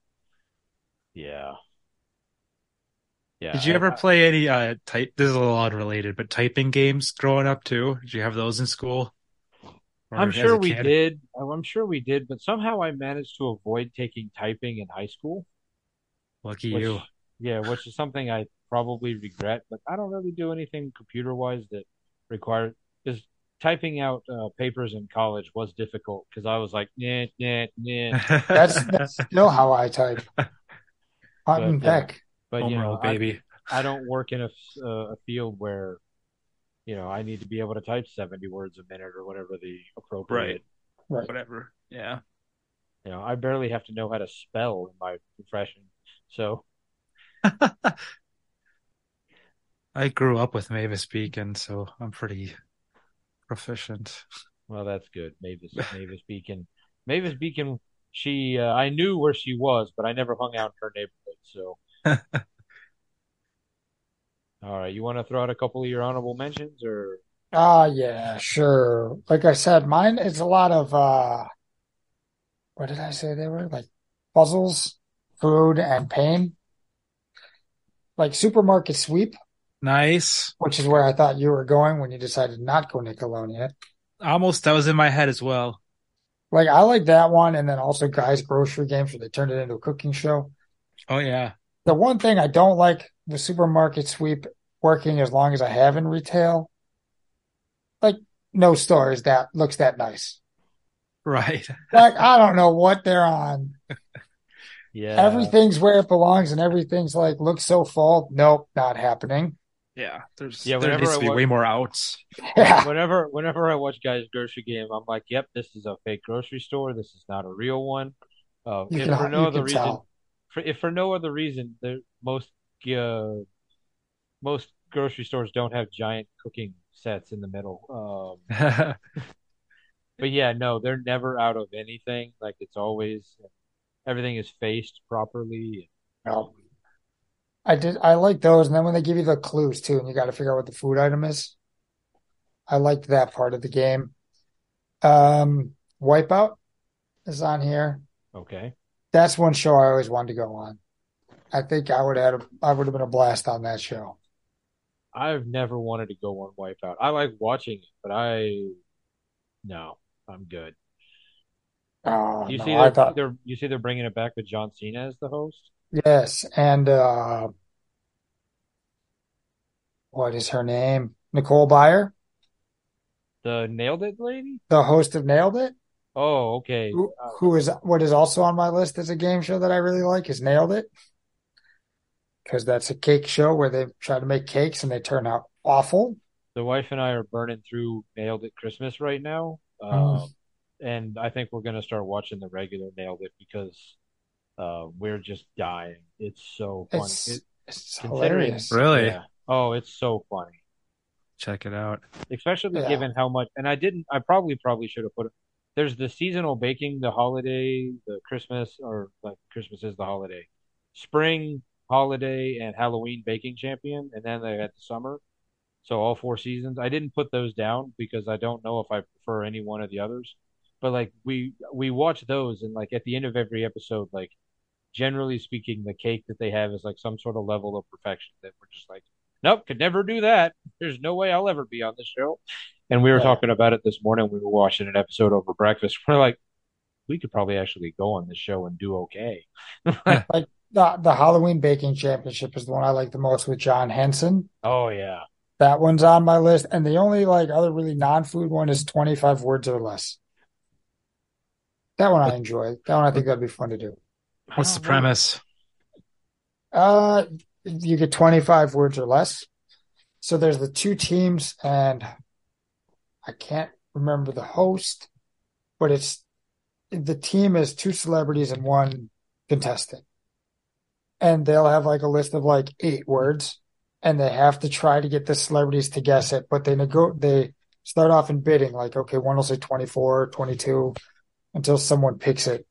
yeah. Yeah. Did you I- ever play any uh type this is a little unrelated, but typing games growing up too? Did you have those in school? Or I'm sure we did. I'm sure we did, but somehow I managed to avoid taking typing in high school. Lucky Which, you. Yeah, which is something I probably regret. But I don't really do anything computer wise that requires because typing out uh, papers in college was difficult because I was like, nah, nah, nah. That's that's still how I type. Hunt and But, uh, peck. But Home you know, I, baby. I don't work in a, f- uh, a field where, you know, I need to be able to type 70 words a minute or whatever the appropriate. Right. Whatever. Yeah. You know, I barely have to know how to spell in my profession. So, I grew up with Mavis Beacon, so I'm pretty proficient. well, that's good. Mavis, Mavis Beacon, Mavis Beacon. She, uh, I knew where she was, but I never hung out in her neighborhood. So, all right, you want to throw out a couple of your honorable mentions, or Ah, yeah, sure. Like I said, mine is a lot of uh what did I say they were? Like puzzles, food, and pain. Like supermarket sweep, Nice. which is where I thought you were going when you decided not to go Nickelodeon. Almost that was in my head as well. Like I like that one, and then also Guys Grocery Games where they turned it into a cooking show. Oh yeah. The one thing I don't like the supermarket sweep working as long as I have in retail. Like no store is that looks that nice. Right. Like I don't know what they're on. Yeah. Everything's where it belongs, and everything's like looks so full. Nope, not happening. Yeah. There's Yeah, there whenever needs to be wa- way more outs. Yeah, Whenever whenever I watch Guys Grocery Game, I'm like, yep, this is a fake grocery store. This is not a real one. Uh, you if can for no you other reason, tell. for, if for no other reason, the most uh, most grocery stores don't have giant cooking sets in the middle. Um, but yeah, no, they're never out of anything. Like it's always everything is faced properly. No. I did. I like those, and then when they give you the clues too, and you got to figure out what the food item is. I liked that part of the game. Um, Wipeout is on here. Okay. That's one show I always wanted to go on. I think I would have I would have been a blast on that show. I've never wanted to go on Wipeout. I like watching it, but I no, I'm good. Oh, You no, see, they're, thought they're you see they're bringing it back with John Cena as the host. yes, and uh, what is her name? Nicole Byer, The Nailed It lady. the host of Nailed It, Oh, okay. who, Uh, who is what is also on my list as a game show that I really like is Nailed It, because that's a cake show where they try to make cakes and they turn out awful. the wife and I are burning through Nailed It Christmas right now, Mm. um, and I think we're gonna start watching the regular Nailed It because uh, we're just dying. It's so funny. It's It, it's considering- hilarious. Really? yeah. Oh, it's so funny. Check it out. especially Yeah. given how much and I didn't I probably probably should have put it there's the seasonal baking, the holiday, the Christmas or like Christmas is the holiday. Spring, holiday, and Halloween baking champion, and then they had the summer. So all four seasons. I didn't put those down because I don't know if I prefer any one of the others. But like we we watch those and like at the end of every episode, like generally speaking, the cake that they have is like some sort of level of perfection that we're just like, nope, could never do that. There's no way I'll ever be on this show. And we were Yeah. talking about it this morning. We were watching an episode over breakfast. We're like, we could probably actually go on this show and do okay. Like the the Halloween baking championship is the one I like the most with John Henson. Oh yeah. That one's on my list. And the only like other really non-food one is 25 words or less. That one I enjoy. That one I think that'd be fun to do. What's the premise? Uh, you get 25 words or less. So there's the two teams and I can't remember the host, but it's the team is two celebrities and one contestant. And they'll have like a list of like eight words and they have to try to get the celebrities to guess it, but they nego they start off in bidding like okay, one will say 24, 22 until someone picks it.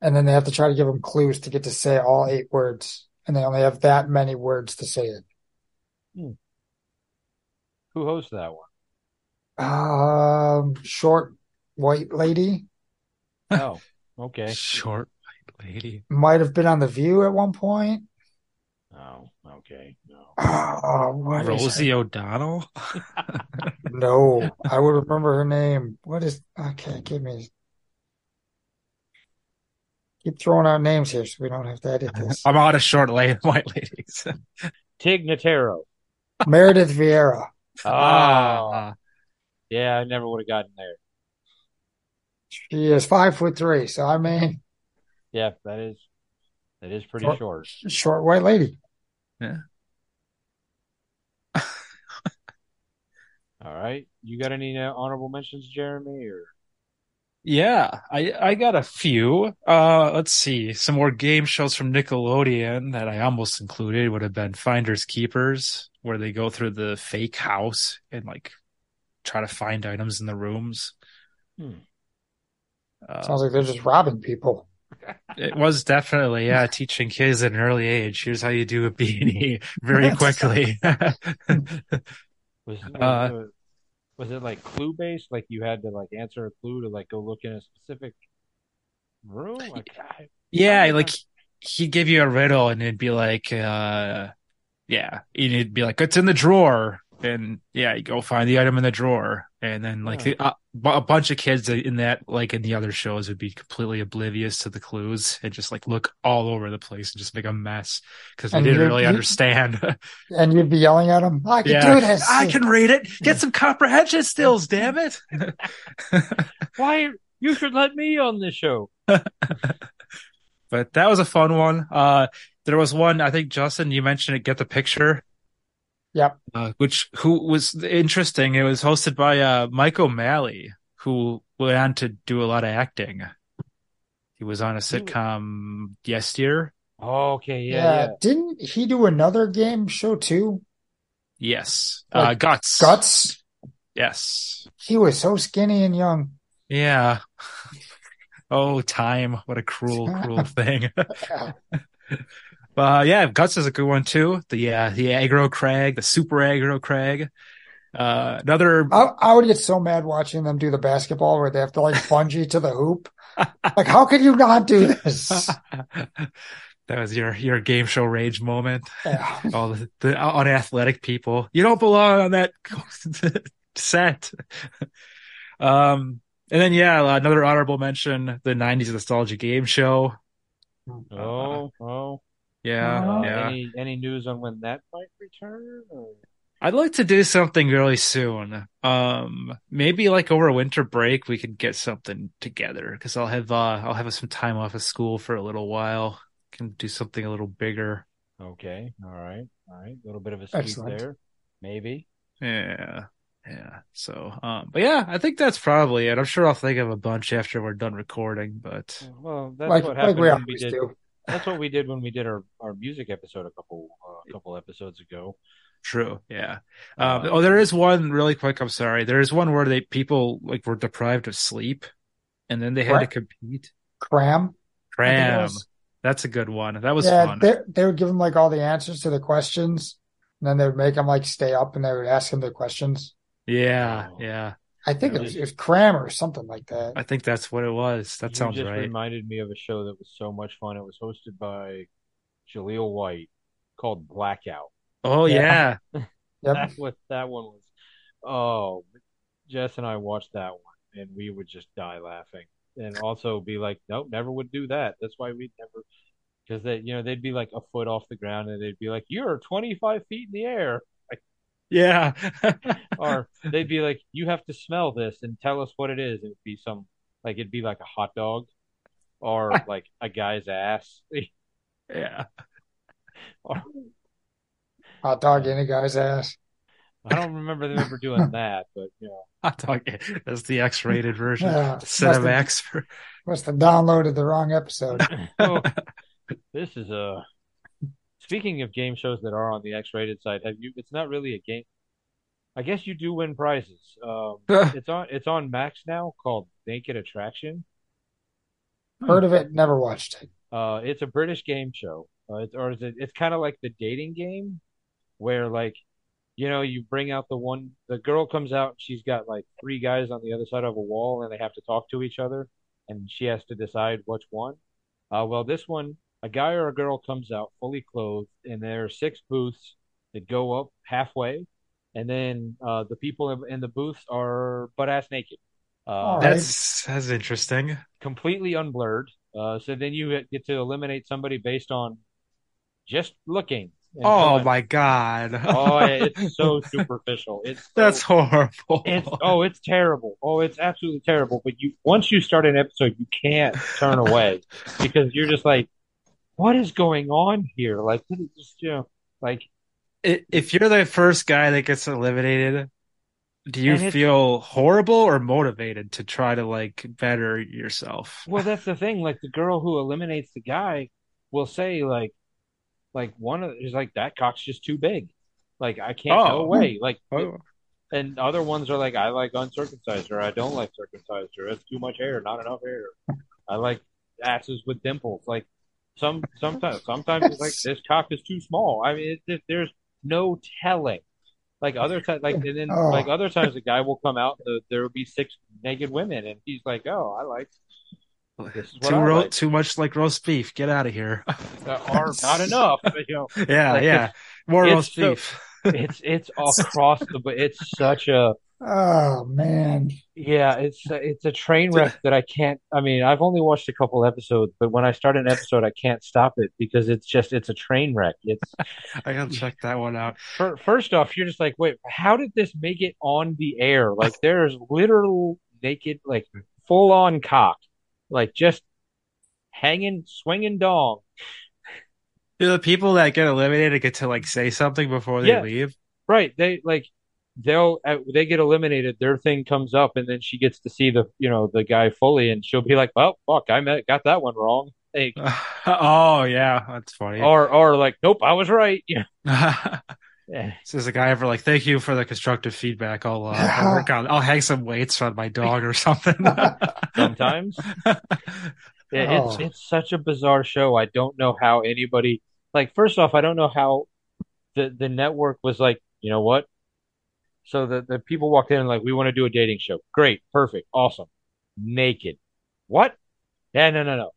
And then they have to try to give them clues to get to say all eight words. And they only have that many words to say it. Who hosts that one? Um, short white lady Oh, okay. Short white lady. might have been on The View at one point. Oh, okay. No. Oh, what is Rosie her- O'Donnell. No, I would remember her name. What is, okay, give me, keep throwing out names here so we don't have to edit this. I'm out of short la- white ladies. Tig Notaro. Meredith Vieira. Ah, yeah, I never would have gotten there. She is five foot three. So, I mean, Yeah, that is that is pretty Short. short. short white lady. All right. You got any uh, honorable mentions, Jeremy? Or Yeah, I I got a few. Uh, let's see. Some more game shows from Nickelodeon that I almost included would have been Finders Keepers, where they go through the fake house and like try to find items in the rooms. Hmm. Uh, Sounds like they're just robbing people. It was definitely, yeah, teaching kids at an early age. Here's how you do a B&E very quickly. was was, Uh, was it like clue based? Like you had to like answer a clue to like go look in a specific room? Like, I, Yeah, like he'd give you a riddle and it'd be like, uh, yeah, and it'd be like, it's in the drawer. And yeah, you go find the item in the drawer, and then like Yeah. the, uh, bu- a bunch of kids in that, like in the other shows, would be completely oblivious to the clues and just like look all over the place and just make a mess because they And didn't really you- understand. And you'd be yelling at them, I can yeah, do this. I can read it. Get some comprehension skills, damn it. Why you should let me on this show? but that was a fun one. Uh, there was one I think Justin, you mentioned it. Get the picture. Yep. uh, which who was interesting. It was hosted by uh, Mike O'Malley, who went on to do a lot of acting. He was on a sitcom Yes Dear. Oh, okay, Yeah, yeah, yeah. Didn't he do another game show too? Yes, Like uh, Guts. Guts? Yes. He was so skinny and young. Yeah. Oh, time! What a cruel, cruel thing. Yeah. Uh, yeah, Guts is a good one too. The uh, the aggro crag, the super aggro Crag. Uh, another I, I would get so mad watching them do the basketball where they have to like bungee to the hoop. Like, how could you not do this? that was your your game show rage moment. Yeah. All the, the unathletic people. You don't belong on that set. Um, and then yeah, another honorable mention: the '90s nostalgia game show. Oh, oh. Yeah, Uh, yeah. Any any news on when that might return? Or? I'd like to do something really soon. Um, maybe like over a winter break we could get something together because I'll have uh I'll have some time off of school for a little while. Can do something a little bigger. Okay, all right, all right. A little bit of a sweep Excellent. there, maybe. Yeah. Yeah. So, um, but yeah, I think that's probably it. I'm sure I'll think of a bunch after we're done recording, but Well, that's Like, what like happened we when we always did. do. That's what we did when we did our, our music episode a couple uh, a couple episodes ago. true. Yeah. Um, Uh, oh, there is one really quick. I'm sorry. There is one where they people like were deprived of sleep and then they had to compete. Cram. I think it Cram. That's a good one. That was yeah, fun. they, they would give them like all the answers to the questions. And then they would make them like stay up and they would ask them the questions. Yeah. Oh. Yeah. I think it was, it was cram or something like that. I think that's what it was. That you sounds just right. reminded me of a show that was so much fun. It was hosted by Jaleel White called Blackout. Oh Yeah. yeah. Yep. That was that one was oh Jess and I watched that one and we would just die laughing and also be like nope never would do that that's why we'd never because they you know they'd be like a foot off the ground and they'd be like you're 25 feet in the air Yeah. or they'd be like you have to smell this and tell us what it is it'd be some like it'd be like a hot dog or like a guy's ass yeah. or, Hot dog in a guy's ass. I don't remember them ever doing that but you know Hot dog. That's the X-rated version. Yeah. Cinemax. For, Must have downloaded the wrong episode. Oh, this is a. Speaking of game shows that are on the X-rated side, have you? It's not really a game. I guess you do win prizes. Um, it's on. It's on Max now, called Naked Attraction. Heard of it, never watched it. Uh, it's a British game show. Uh, it's, or is it? It's kind of like the dating game, where like, you know, you bring out the one. The girl comes out. She's got like three guys on the other side of a wall, and they have to talk to each other, and she has to decide which one. Uh, well, this one, a guy or a girl comes out fully clothed, and there are six booths that go up halfway, and then uh, the people in, in the booths are butt ass naked. Uh, that's that's interesting. completely unblurred. Uh, so then you get to eliminate somebody based on just looking. Oh going, my god. Oh, it's so superficial. It's so, That's horrible. it's oh, it's terrible. Oh, it's absolutely terrible. But you once you start an episode, you can't turn away because you're just like, what is going on here? Like, just you know, like if you're the first guy that gets eliminated, do you feel horrible or motivated to try to like better yourself? Well, that's the thing. Like the girl who eliminates the guy will say like, like one of is like that cock's just too big. Like I can't Oh. no way. Like Oh, and other ones are like I like uncircumcised or I don't like circumcised or it's too much hair, not enough hair. I like asses with dimples. Like some sometimes sometimes it's like this cock is too small. I mean, it, it, there's no telling. Like other times, like and then Oh. like other times, a guy will come out. The, there will be six naked women, and he's like, "Oh, I like this is what too ro- like." too much like roast beef. Get out of here. or not enough. You know, yeah, Like, yeah. More roast so- beef. It's it's across the but it's such a Oh man. yeah, it's it's a train wreck that I can't I mean, I've only watched a couple episodes, but when I start an episode I can't stop it because it's just it's a train wreck. It's I gotta check that one out. fir- first off, you're just like, wait, how did this make it on the air? Like there's literal naked like full on cock. Like just hanging swinging dong. Do the people that get eliminated get to like say something before they Yeah. leave? Right. They like they'll uh, they get eliminated. Their thing comes up, and then she gets to see the you know the guy fully, and she'll be like, "Well, fuck, I met, got that one wrong." Like, oh yeah, that's funny. or or like, "Nope, I was right." Yeah. this is a guy ever like, thank you for the constructive feedback. I'll, uh, I'll work on. I'll hang some weights on my dog or something. Sometimes It- it's Oh. it's such a bizarre show. I don't know how anybody like. First off, I don't know how the the network was like. You know what? So the the people walked in and like, we want to do a dating show. Great, perfect, awesome. Naked. What? Yeah, no, no, no.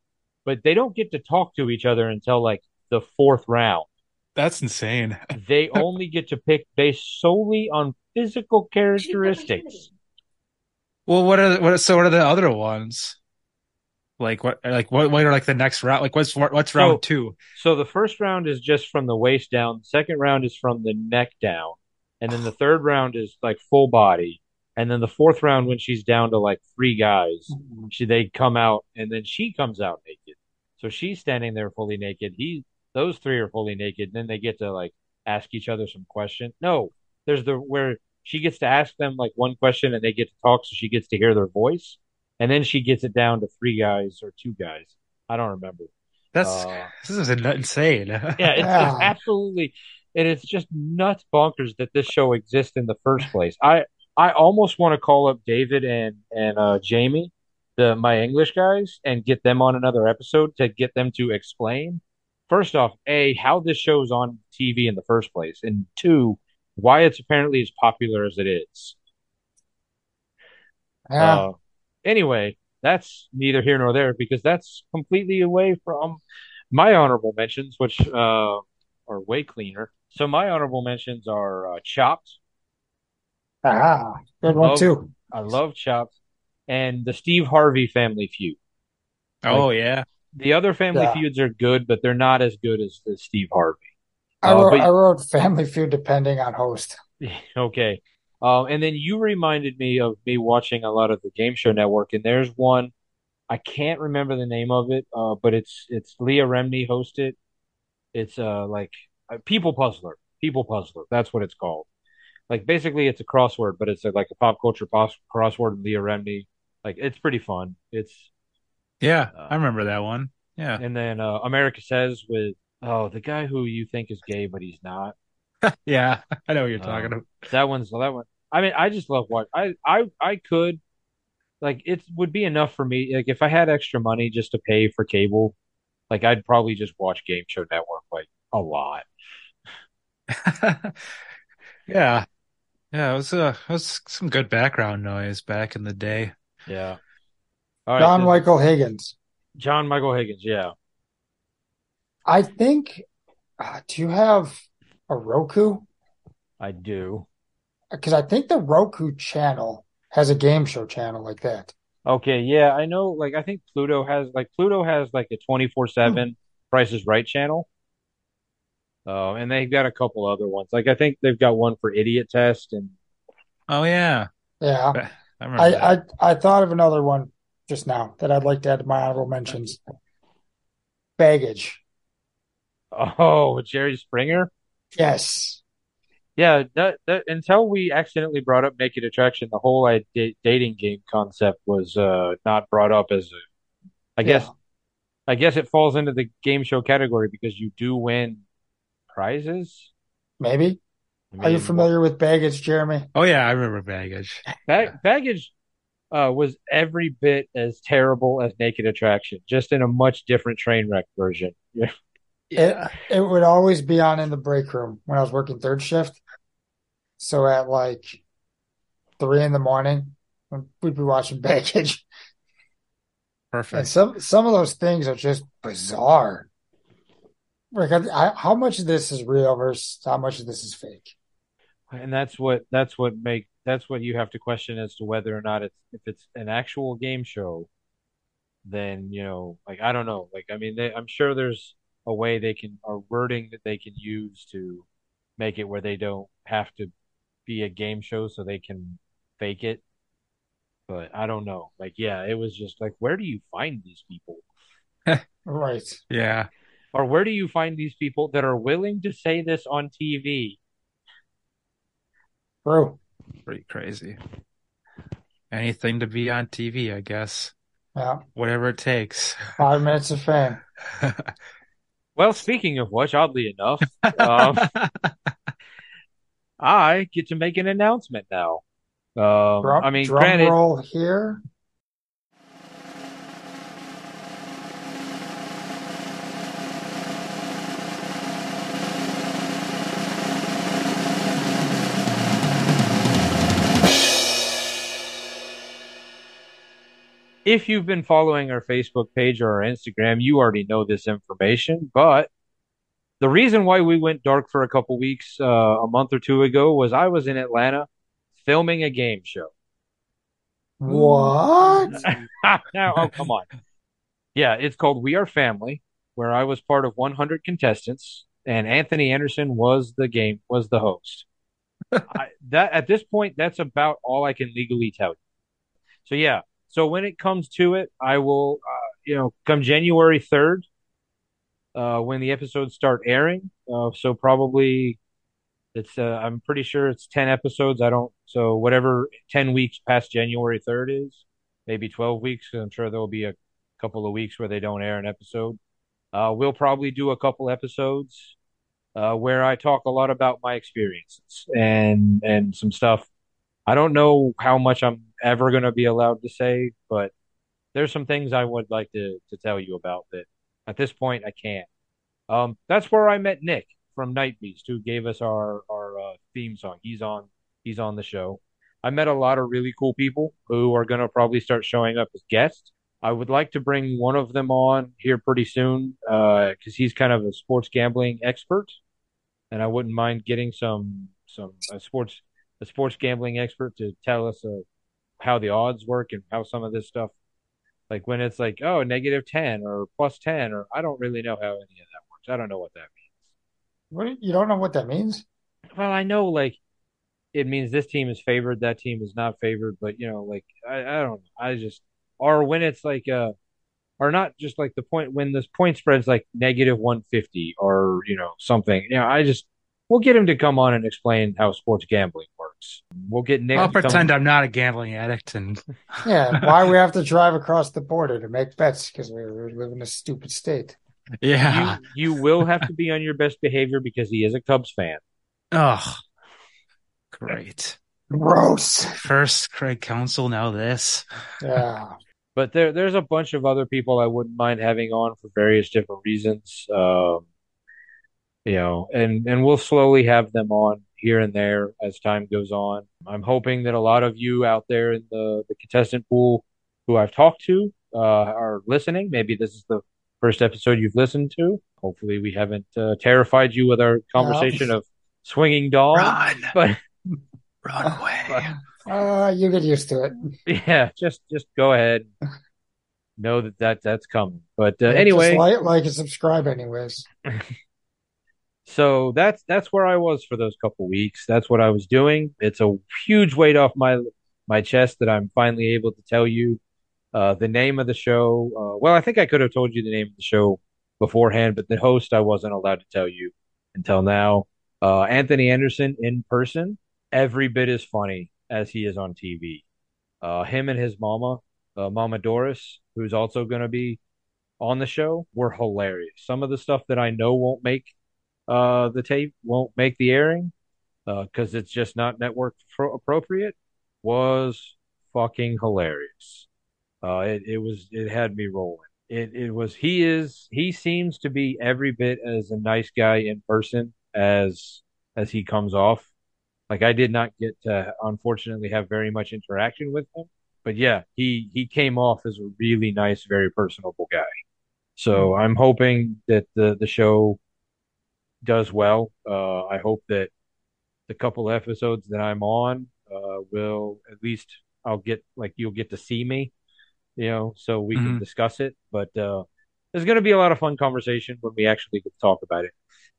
But they don't get to talk to each other until like the fourth round. that's insane. They only get to pick based solely on physical characteristics. Well, what are the, what? So what are the other ones? Like what? Like what? What are like the next round? Like what's what's So- round two? So the first round is just from the waist down. The second round is from the neck down. And then the third round is like full body. And then the fourth round, when she's down to like three guys, she they come out and then she comes out naked. So she's standing there fully naked. He those three are fully naked. And Then they get to like ask each other some questions. No, there's the where she gets to ask them like one question and they get to talk, so she gets to hear their voice. And then she gets it down to three guys or two guys. I don't remember. That's Uh, this is insane. yeah, it's, Yeah. it's absolutely, and it's just nuts bonkers that this show exists in the first place. I I almost want to call up David and and uh, Jamie, the my English guys, and get them on another episode to get them to explain. First off, a how this show's on TV in the first place, and two, why it's apparently as popular as it is. Yeah. Uh, anyway, that's neither here nor there because that's completely away from my honorable mentions, which uh, are way cleaner. So my honorable mentions are uh, Chopped. ah, good one love- too. I love Chopped, and the Steve Harvey Family Feud. oh yeah. The other Family Yeah. Feuds are good, but they're not as good as the Steve Harvey. I Uh, wrote, but- I wrote Family Feud depending on host. Okay. Um, and then you reminded me of me watching a lot of the Game Show Network, and there's one I can't remember the name of it, uh, but it's it's Leah Remini hosted. It's uh like People Puzzler, People Puzzler. That's what it's called. Like basically, it's a crossword, but it's a, like a pop culture pos- crossword. Leah Remini, like it's pretty fun. It's Yeah, Uh, I remember that one. Yeah. and then uh, America Says with oh the guy who you think is gay but he's not. Yeah, I know what you're Uh, talking about. That one's that one. I mean, I just love what I I I could like it would be enough for me. Like if I had extra money just to pay for cable, like I'd probably just watch Game Show Network like a lot. yeah. Yeah, it was uh it was some good background noise back in the day. Yeah. All right, John this- Michael Higgins. John Michael Higgins. Yeah. I think. Uh, do you have a Roku? I do. Because I think the Roku channel has a game show channel like that. Okay. Yeah, I know. Like I think Pluto has like Pluto has like a twenty four seven Price is Right channel. Uh, and they've got a couple other ones. Like I think they've got one for Idiotest and Oh yeah. Yeah. I I. I, I thought of another one just now that I'd like to add to my honorable mentions. Baggage. oh Jerry Springer. Yes. Yeah, that, that until we accidentally brought up Naked Attraction, the whole uh, da- dating game concept was uh, not brought up as a. I guess Yeah. I guess it falls into the game show category because you do win prizes. Maybe. I Are you mean, familiar with baggage, Jeremy? Oh yeah, I remember baggage. Bag- baggage uh, was every bit as terrible as Naked Attraction, just in a much different train wreck version. Yeah. It, it would always be on in the break room when I was working third shift. So at like three in the morning, we'd be watching baggage. Perfect. And some some of those things are just bizarre. Like, I, I, how much of this is real versus how much of this is fake? and that's what that's what make that's what you have to question as to whether or not it's if it's an actual game show then you know like I don't know like I mean they, I'm sure there's a way they can or wording that they can use to make it where they don't have to be a game show so they can fake it but I don't know like yeah it was just like where do you find these people Right. Yeah. Or where do you find these people that are willing to say this on TV Bro, Pretty crazy. Anything to be on TV, I guess. Yeah. Whatever it takes. Five minutes of fame. well speaking of which oddly enough um, I get to make an announcement now um, Drum, I mean drum granted roll here. If you've been following our Facebook page or our Instagram, you already know this information. But the reason why we went dark for a couple weeks uh, a month or two ago was I was in Atlanta filming a game show. What? now, oh, come on. Yeah, it's called We Are Family, where I was part of 100 contestants, and Anthony Anderson was the game was the host. I, that at this point, that's about all I can legally tell you. So yeah, so when it comes to it, I will, uh, you know, come January 3rd, uh, when the episodes start airing. Uh, so probably it's, uh, I'm pretty sure it's 10 episodes. I don't, so whatever 10 weeks past January 3rd is, maybe 12 weeks. I'm sure there'll be a couple of weeks where they don't air an episode. Uh, we'll probably do a couple episodes, uh, where I talk a lot about my experiences and, and some stuff. I don't know how much I'm ever going to be allowed to say, but there's some things I would like to to tell you about that at this point I can't. Um, that's where I met Nick from Night Beast, who gave us our our uh, theme song. He's on he's on the show. I met a lot of really cool people who are going to probably start showing up as guests. I would like to bring one of them on here pretty soon because uh, he's kind of a sports gambling expert, and I wouldn't mind getting some some uh, sports a sports gambling expert to tell us uh, how the odds work and how some of this stuff, like when it's like, oh, negative 10 or plus 10, or I don't really know how any of that works. I don't know what that means. What? You don't know what that means? Well, I know like it means this team is favored, that team is not favored, but you know, like I, I don't. I just, or when it's like, uh, or not just like the point when this point spread's like negative 150 or, you know, something. You know, I just, we'll get him to come on and explain how sports gambling works. We'll get Nick. I'll to come- pretend I'm not a gambling addict and Yeah. Why we have to drive across the border to make bets because we we live in a stupid state. yeah. you, you will have to be on your best behavior because he is a Cubs fan. Oh, great. Gross. First Craig Counsell, now this. Yeah. But there, there's a bunch of other people I wouldn't mind having on for various different reasons. Um, you know, and and we'll slowly have them on here and there as time goes on. I'm hoping that a lot of you out there in the the contestant pool who I've talked to uh, are listening. Maybe this is the first episode you've listened to. Hopefully, we haven't uh, terrified you with our conversation of swinging dawn. Run, But run away. Uh, you get used to it. yeah, just just go ahead. Know that, that that's coming. But uh, Just anyway, like, like and subscribe, anyways. So that's that's where I was for those couple weeks. That's what I was doing. It's a huge weight off my my chest that I'm finally able to tell you uh, the name of the show. Uh, well, I think I could have told you the name of the show beforehand, but the host I wasn't allowed to tell you until now. Uh, Anthony Anderson in person, every bit as funny as he is on TV. Uh, him and his mama, uh, Mama Doris, who's also going to be on the show, were hilarious. Some of the stuff that I know won't make uh, the tape, won't make the airing uh because it's just not network pro- appropriate, was fucking hilarious. Uh, it, it was it had me rolling. It it was he is he seems to be every bit as a nice guy in person as as he comes off. Like I did not get to unfortunately have very much interaction with him, but yeah, he he came off as a really nice, very personable guy. So I'm hoping that the the show does well. Uh, I hope that the couple episodes that I'm on uh, will at least I'll get like you'll get to see me, you know, so we can Mhm. discuss it. But uh, there's going to be a lot of fun conversation when we actually get to talk about it.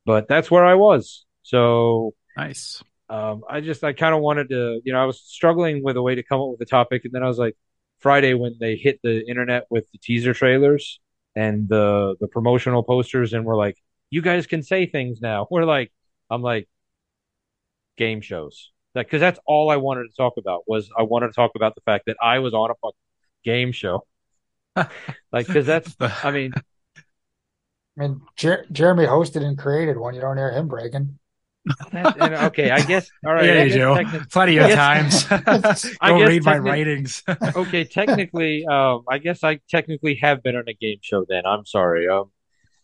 But that's where I was. So Nice. um, I just I kind of wanted to, you know, I was struggling with a way to come up with a topic, and then I was like, Friday when they hit the internet with the teaser trailers and the the promotional posters, and we're like, you guys can say things now. We're like, I'm like, game shows, like because that's all I wanted to talk about was I wanted to talk about the fact that I was on a fucking game show, like because that's I mean I mean, Jer- Jeremy hosted and created one. You don't hear him bragging. that, okay, I guess all right, yeah, you do. techni- Plenty of times. I Go guess read my writings. okay, technically, um, I guess I technically have been on a game show. Then I'm sorry. Um,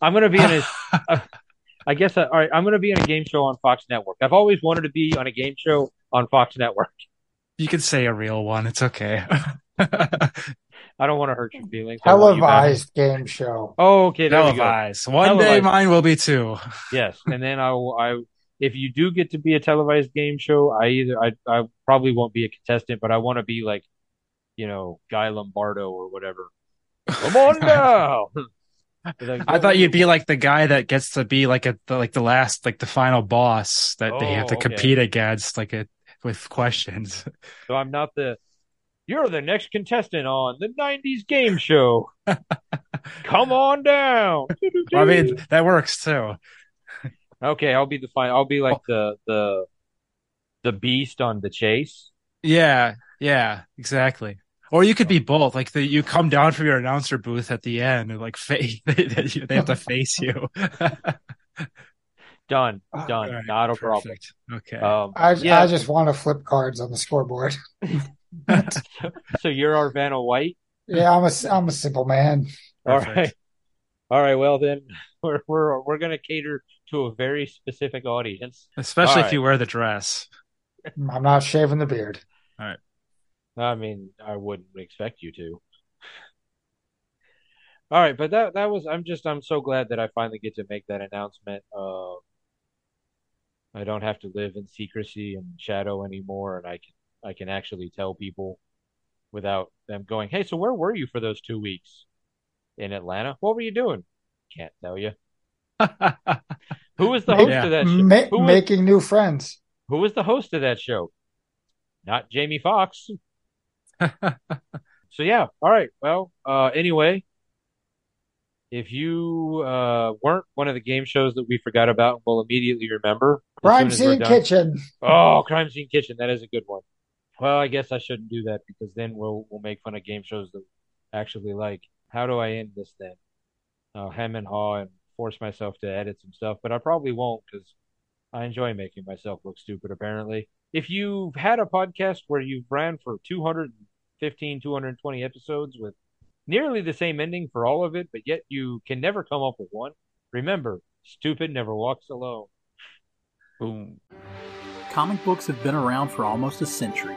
I'm gonna be in a. I guess I, all right. I'm gonna be on a game show on Fox Network. I've always wanted to be on a game show on Fox Network. you can say a real one. It's okay. I don't want to hurt your feelings. I want you. Televised game show. Oh, okay. There we go. Televised. One day mine will be too. Yes, and then I, will- I, if you do get to be a televised game show, I either I, I probably won't be a contestant, but I want to be like, you know, Guy Lombardo or whatever. Come on down. Like, I thought you'd be like the guy that gets to be like a the, like the last like the final boss that they have to Oh, okay. compete against like a with questions. So I'm not the. You're the next contestant on the '90s game show. Come on down. I mean that works too. okay, I'll be the fine. I'll be like oh. the the the beast on the chase. Yeah, yeah, exactly. Or you could be both. Like the, you come down from your announcer booth at the end and like fa- they, they have to face you. Done, Oh, done. All right, Not a problem. Okay. Um, I, yeah. I just want to flip cards on the scoreboard. so you're our Vanna White. Yeah, I'm a, I'm a simple man. All Perfect. right. All right. Well, then we're we're we're gonna cater to a very specific audience. Especially all if right. you wear the dress. I'm not shaving the beard. I mean, I wouldn't expect you to. All right, but that that was I'm just I'm so glad that I finally get to make that announcement. Uh, I don't have to live in secrecy and shadow anymore, and I can I can actually tell people without them going, "Hey, so where were you for those two weeks in Atlanta? What were you doing?" Can't tell you. Who was the host Yeah. of that show? Ma- Who was, making new friends. who was the host of that show? Not Jamie Foxx. So yeah, all right. Well, uh, anyway, if you uh, weren't one of the game shows that we forgot about, we'll immediately remember. Crime soon as we're Scene. Kitchen. Oh, Crime Scene Kitchen. That is a good one. Well, I guess I shouldn't do that because then we'll we'll make fun of game shows that actually like. How do I end this then? I'll hem and haw and force myself to edit some stuff, but I probably won't because I enjoy making myself look stupid. Apparently, if you've had a podcast where you've ran for 215, 220 episodes with nearly the same ending for all of it, but yet you can never come up with one, remember, stupid never walks alone. Boom. Comic books have been around for almost a century,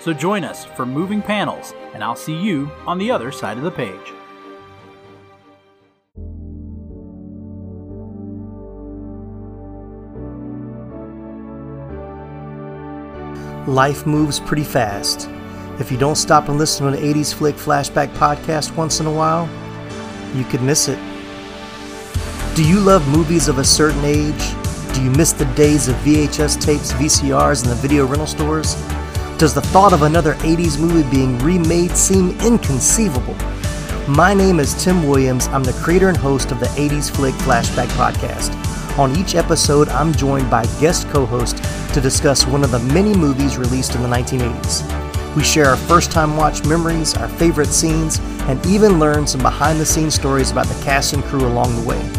So join us for Moving Panels, and I'll see you on the other side of the page. Life moves pretty fast. If you don't stop and listen to an 80s Flick Flashback podcast once in a while, you could miss it. Do you love movies of a certain age? Do you miss the days of VHS tapes, VCRs, and the video rental stores? Does the thought of another 80s movie being remade seem inconceivable? My name is Tim Williams. I'm the creator and host of the 80s Flick Flashback Podcast. On each episode, I'm joined by guest co host to discuss one of the many movies released in the 1980s. We share our first time watch memories, our favorite scenes, and even learn some behind the scenes stories about the cast and crew along the way.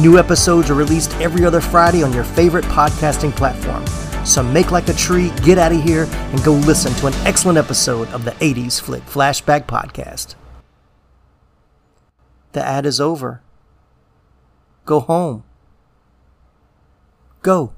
New episodes are released every other Friday on your favorite podcasting platform. So make like a tree, get out of here, and go listen to an excellent episode of the 80s Flick Flashback Podcast. The ad is over. Go home. Go.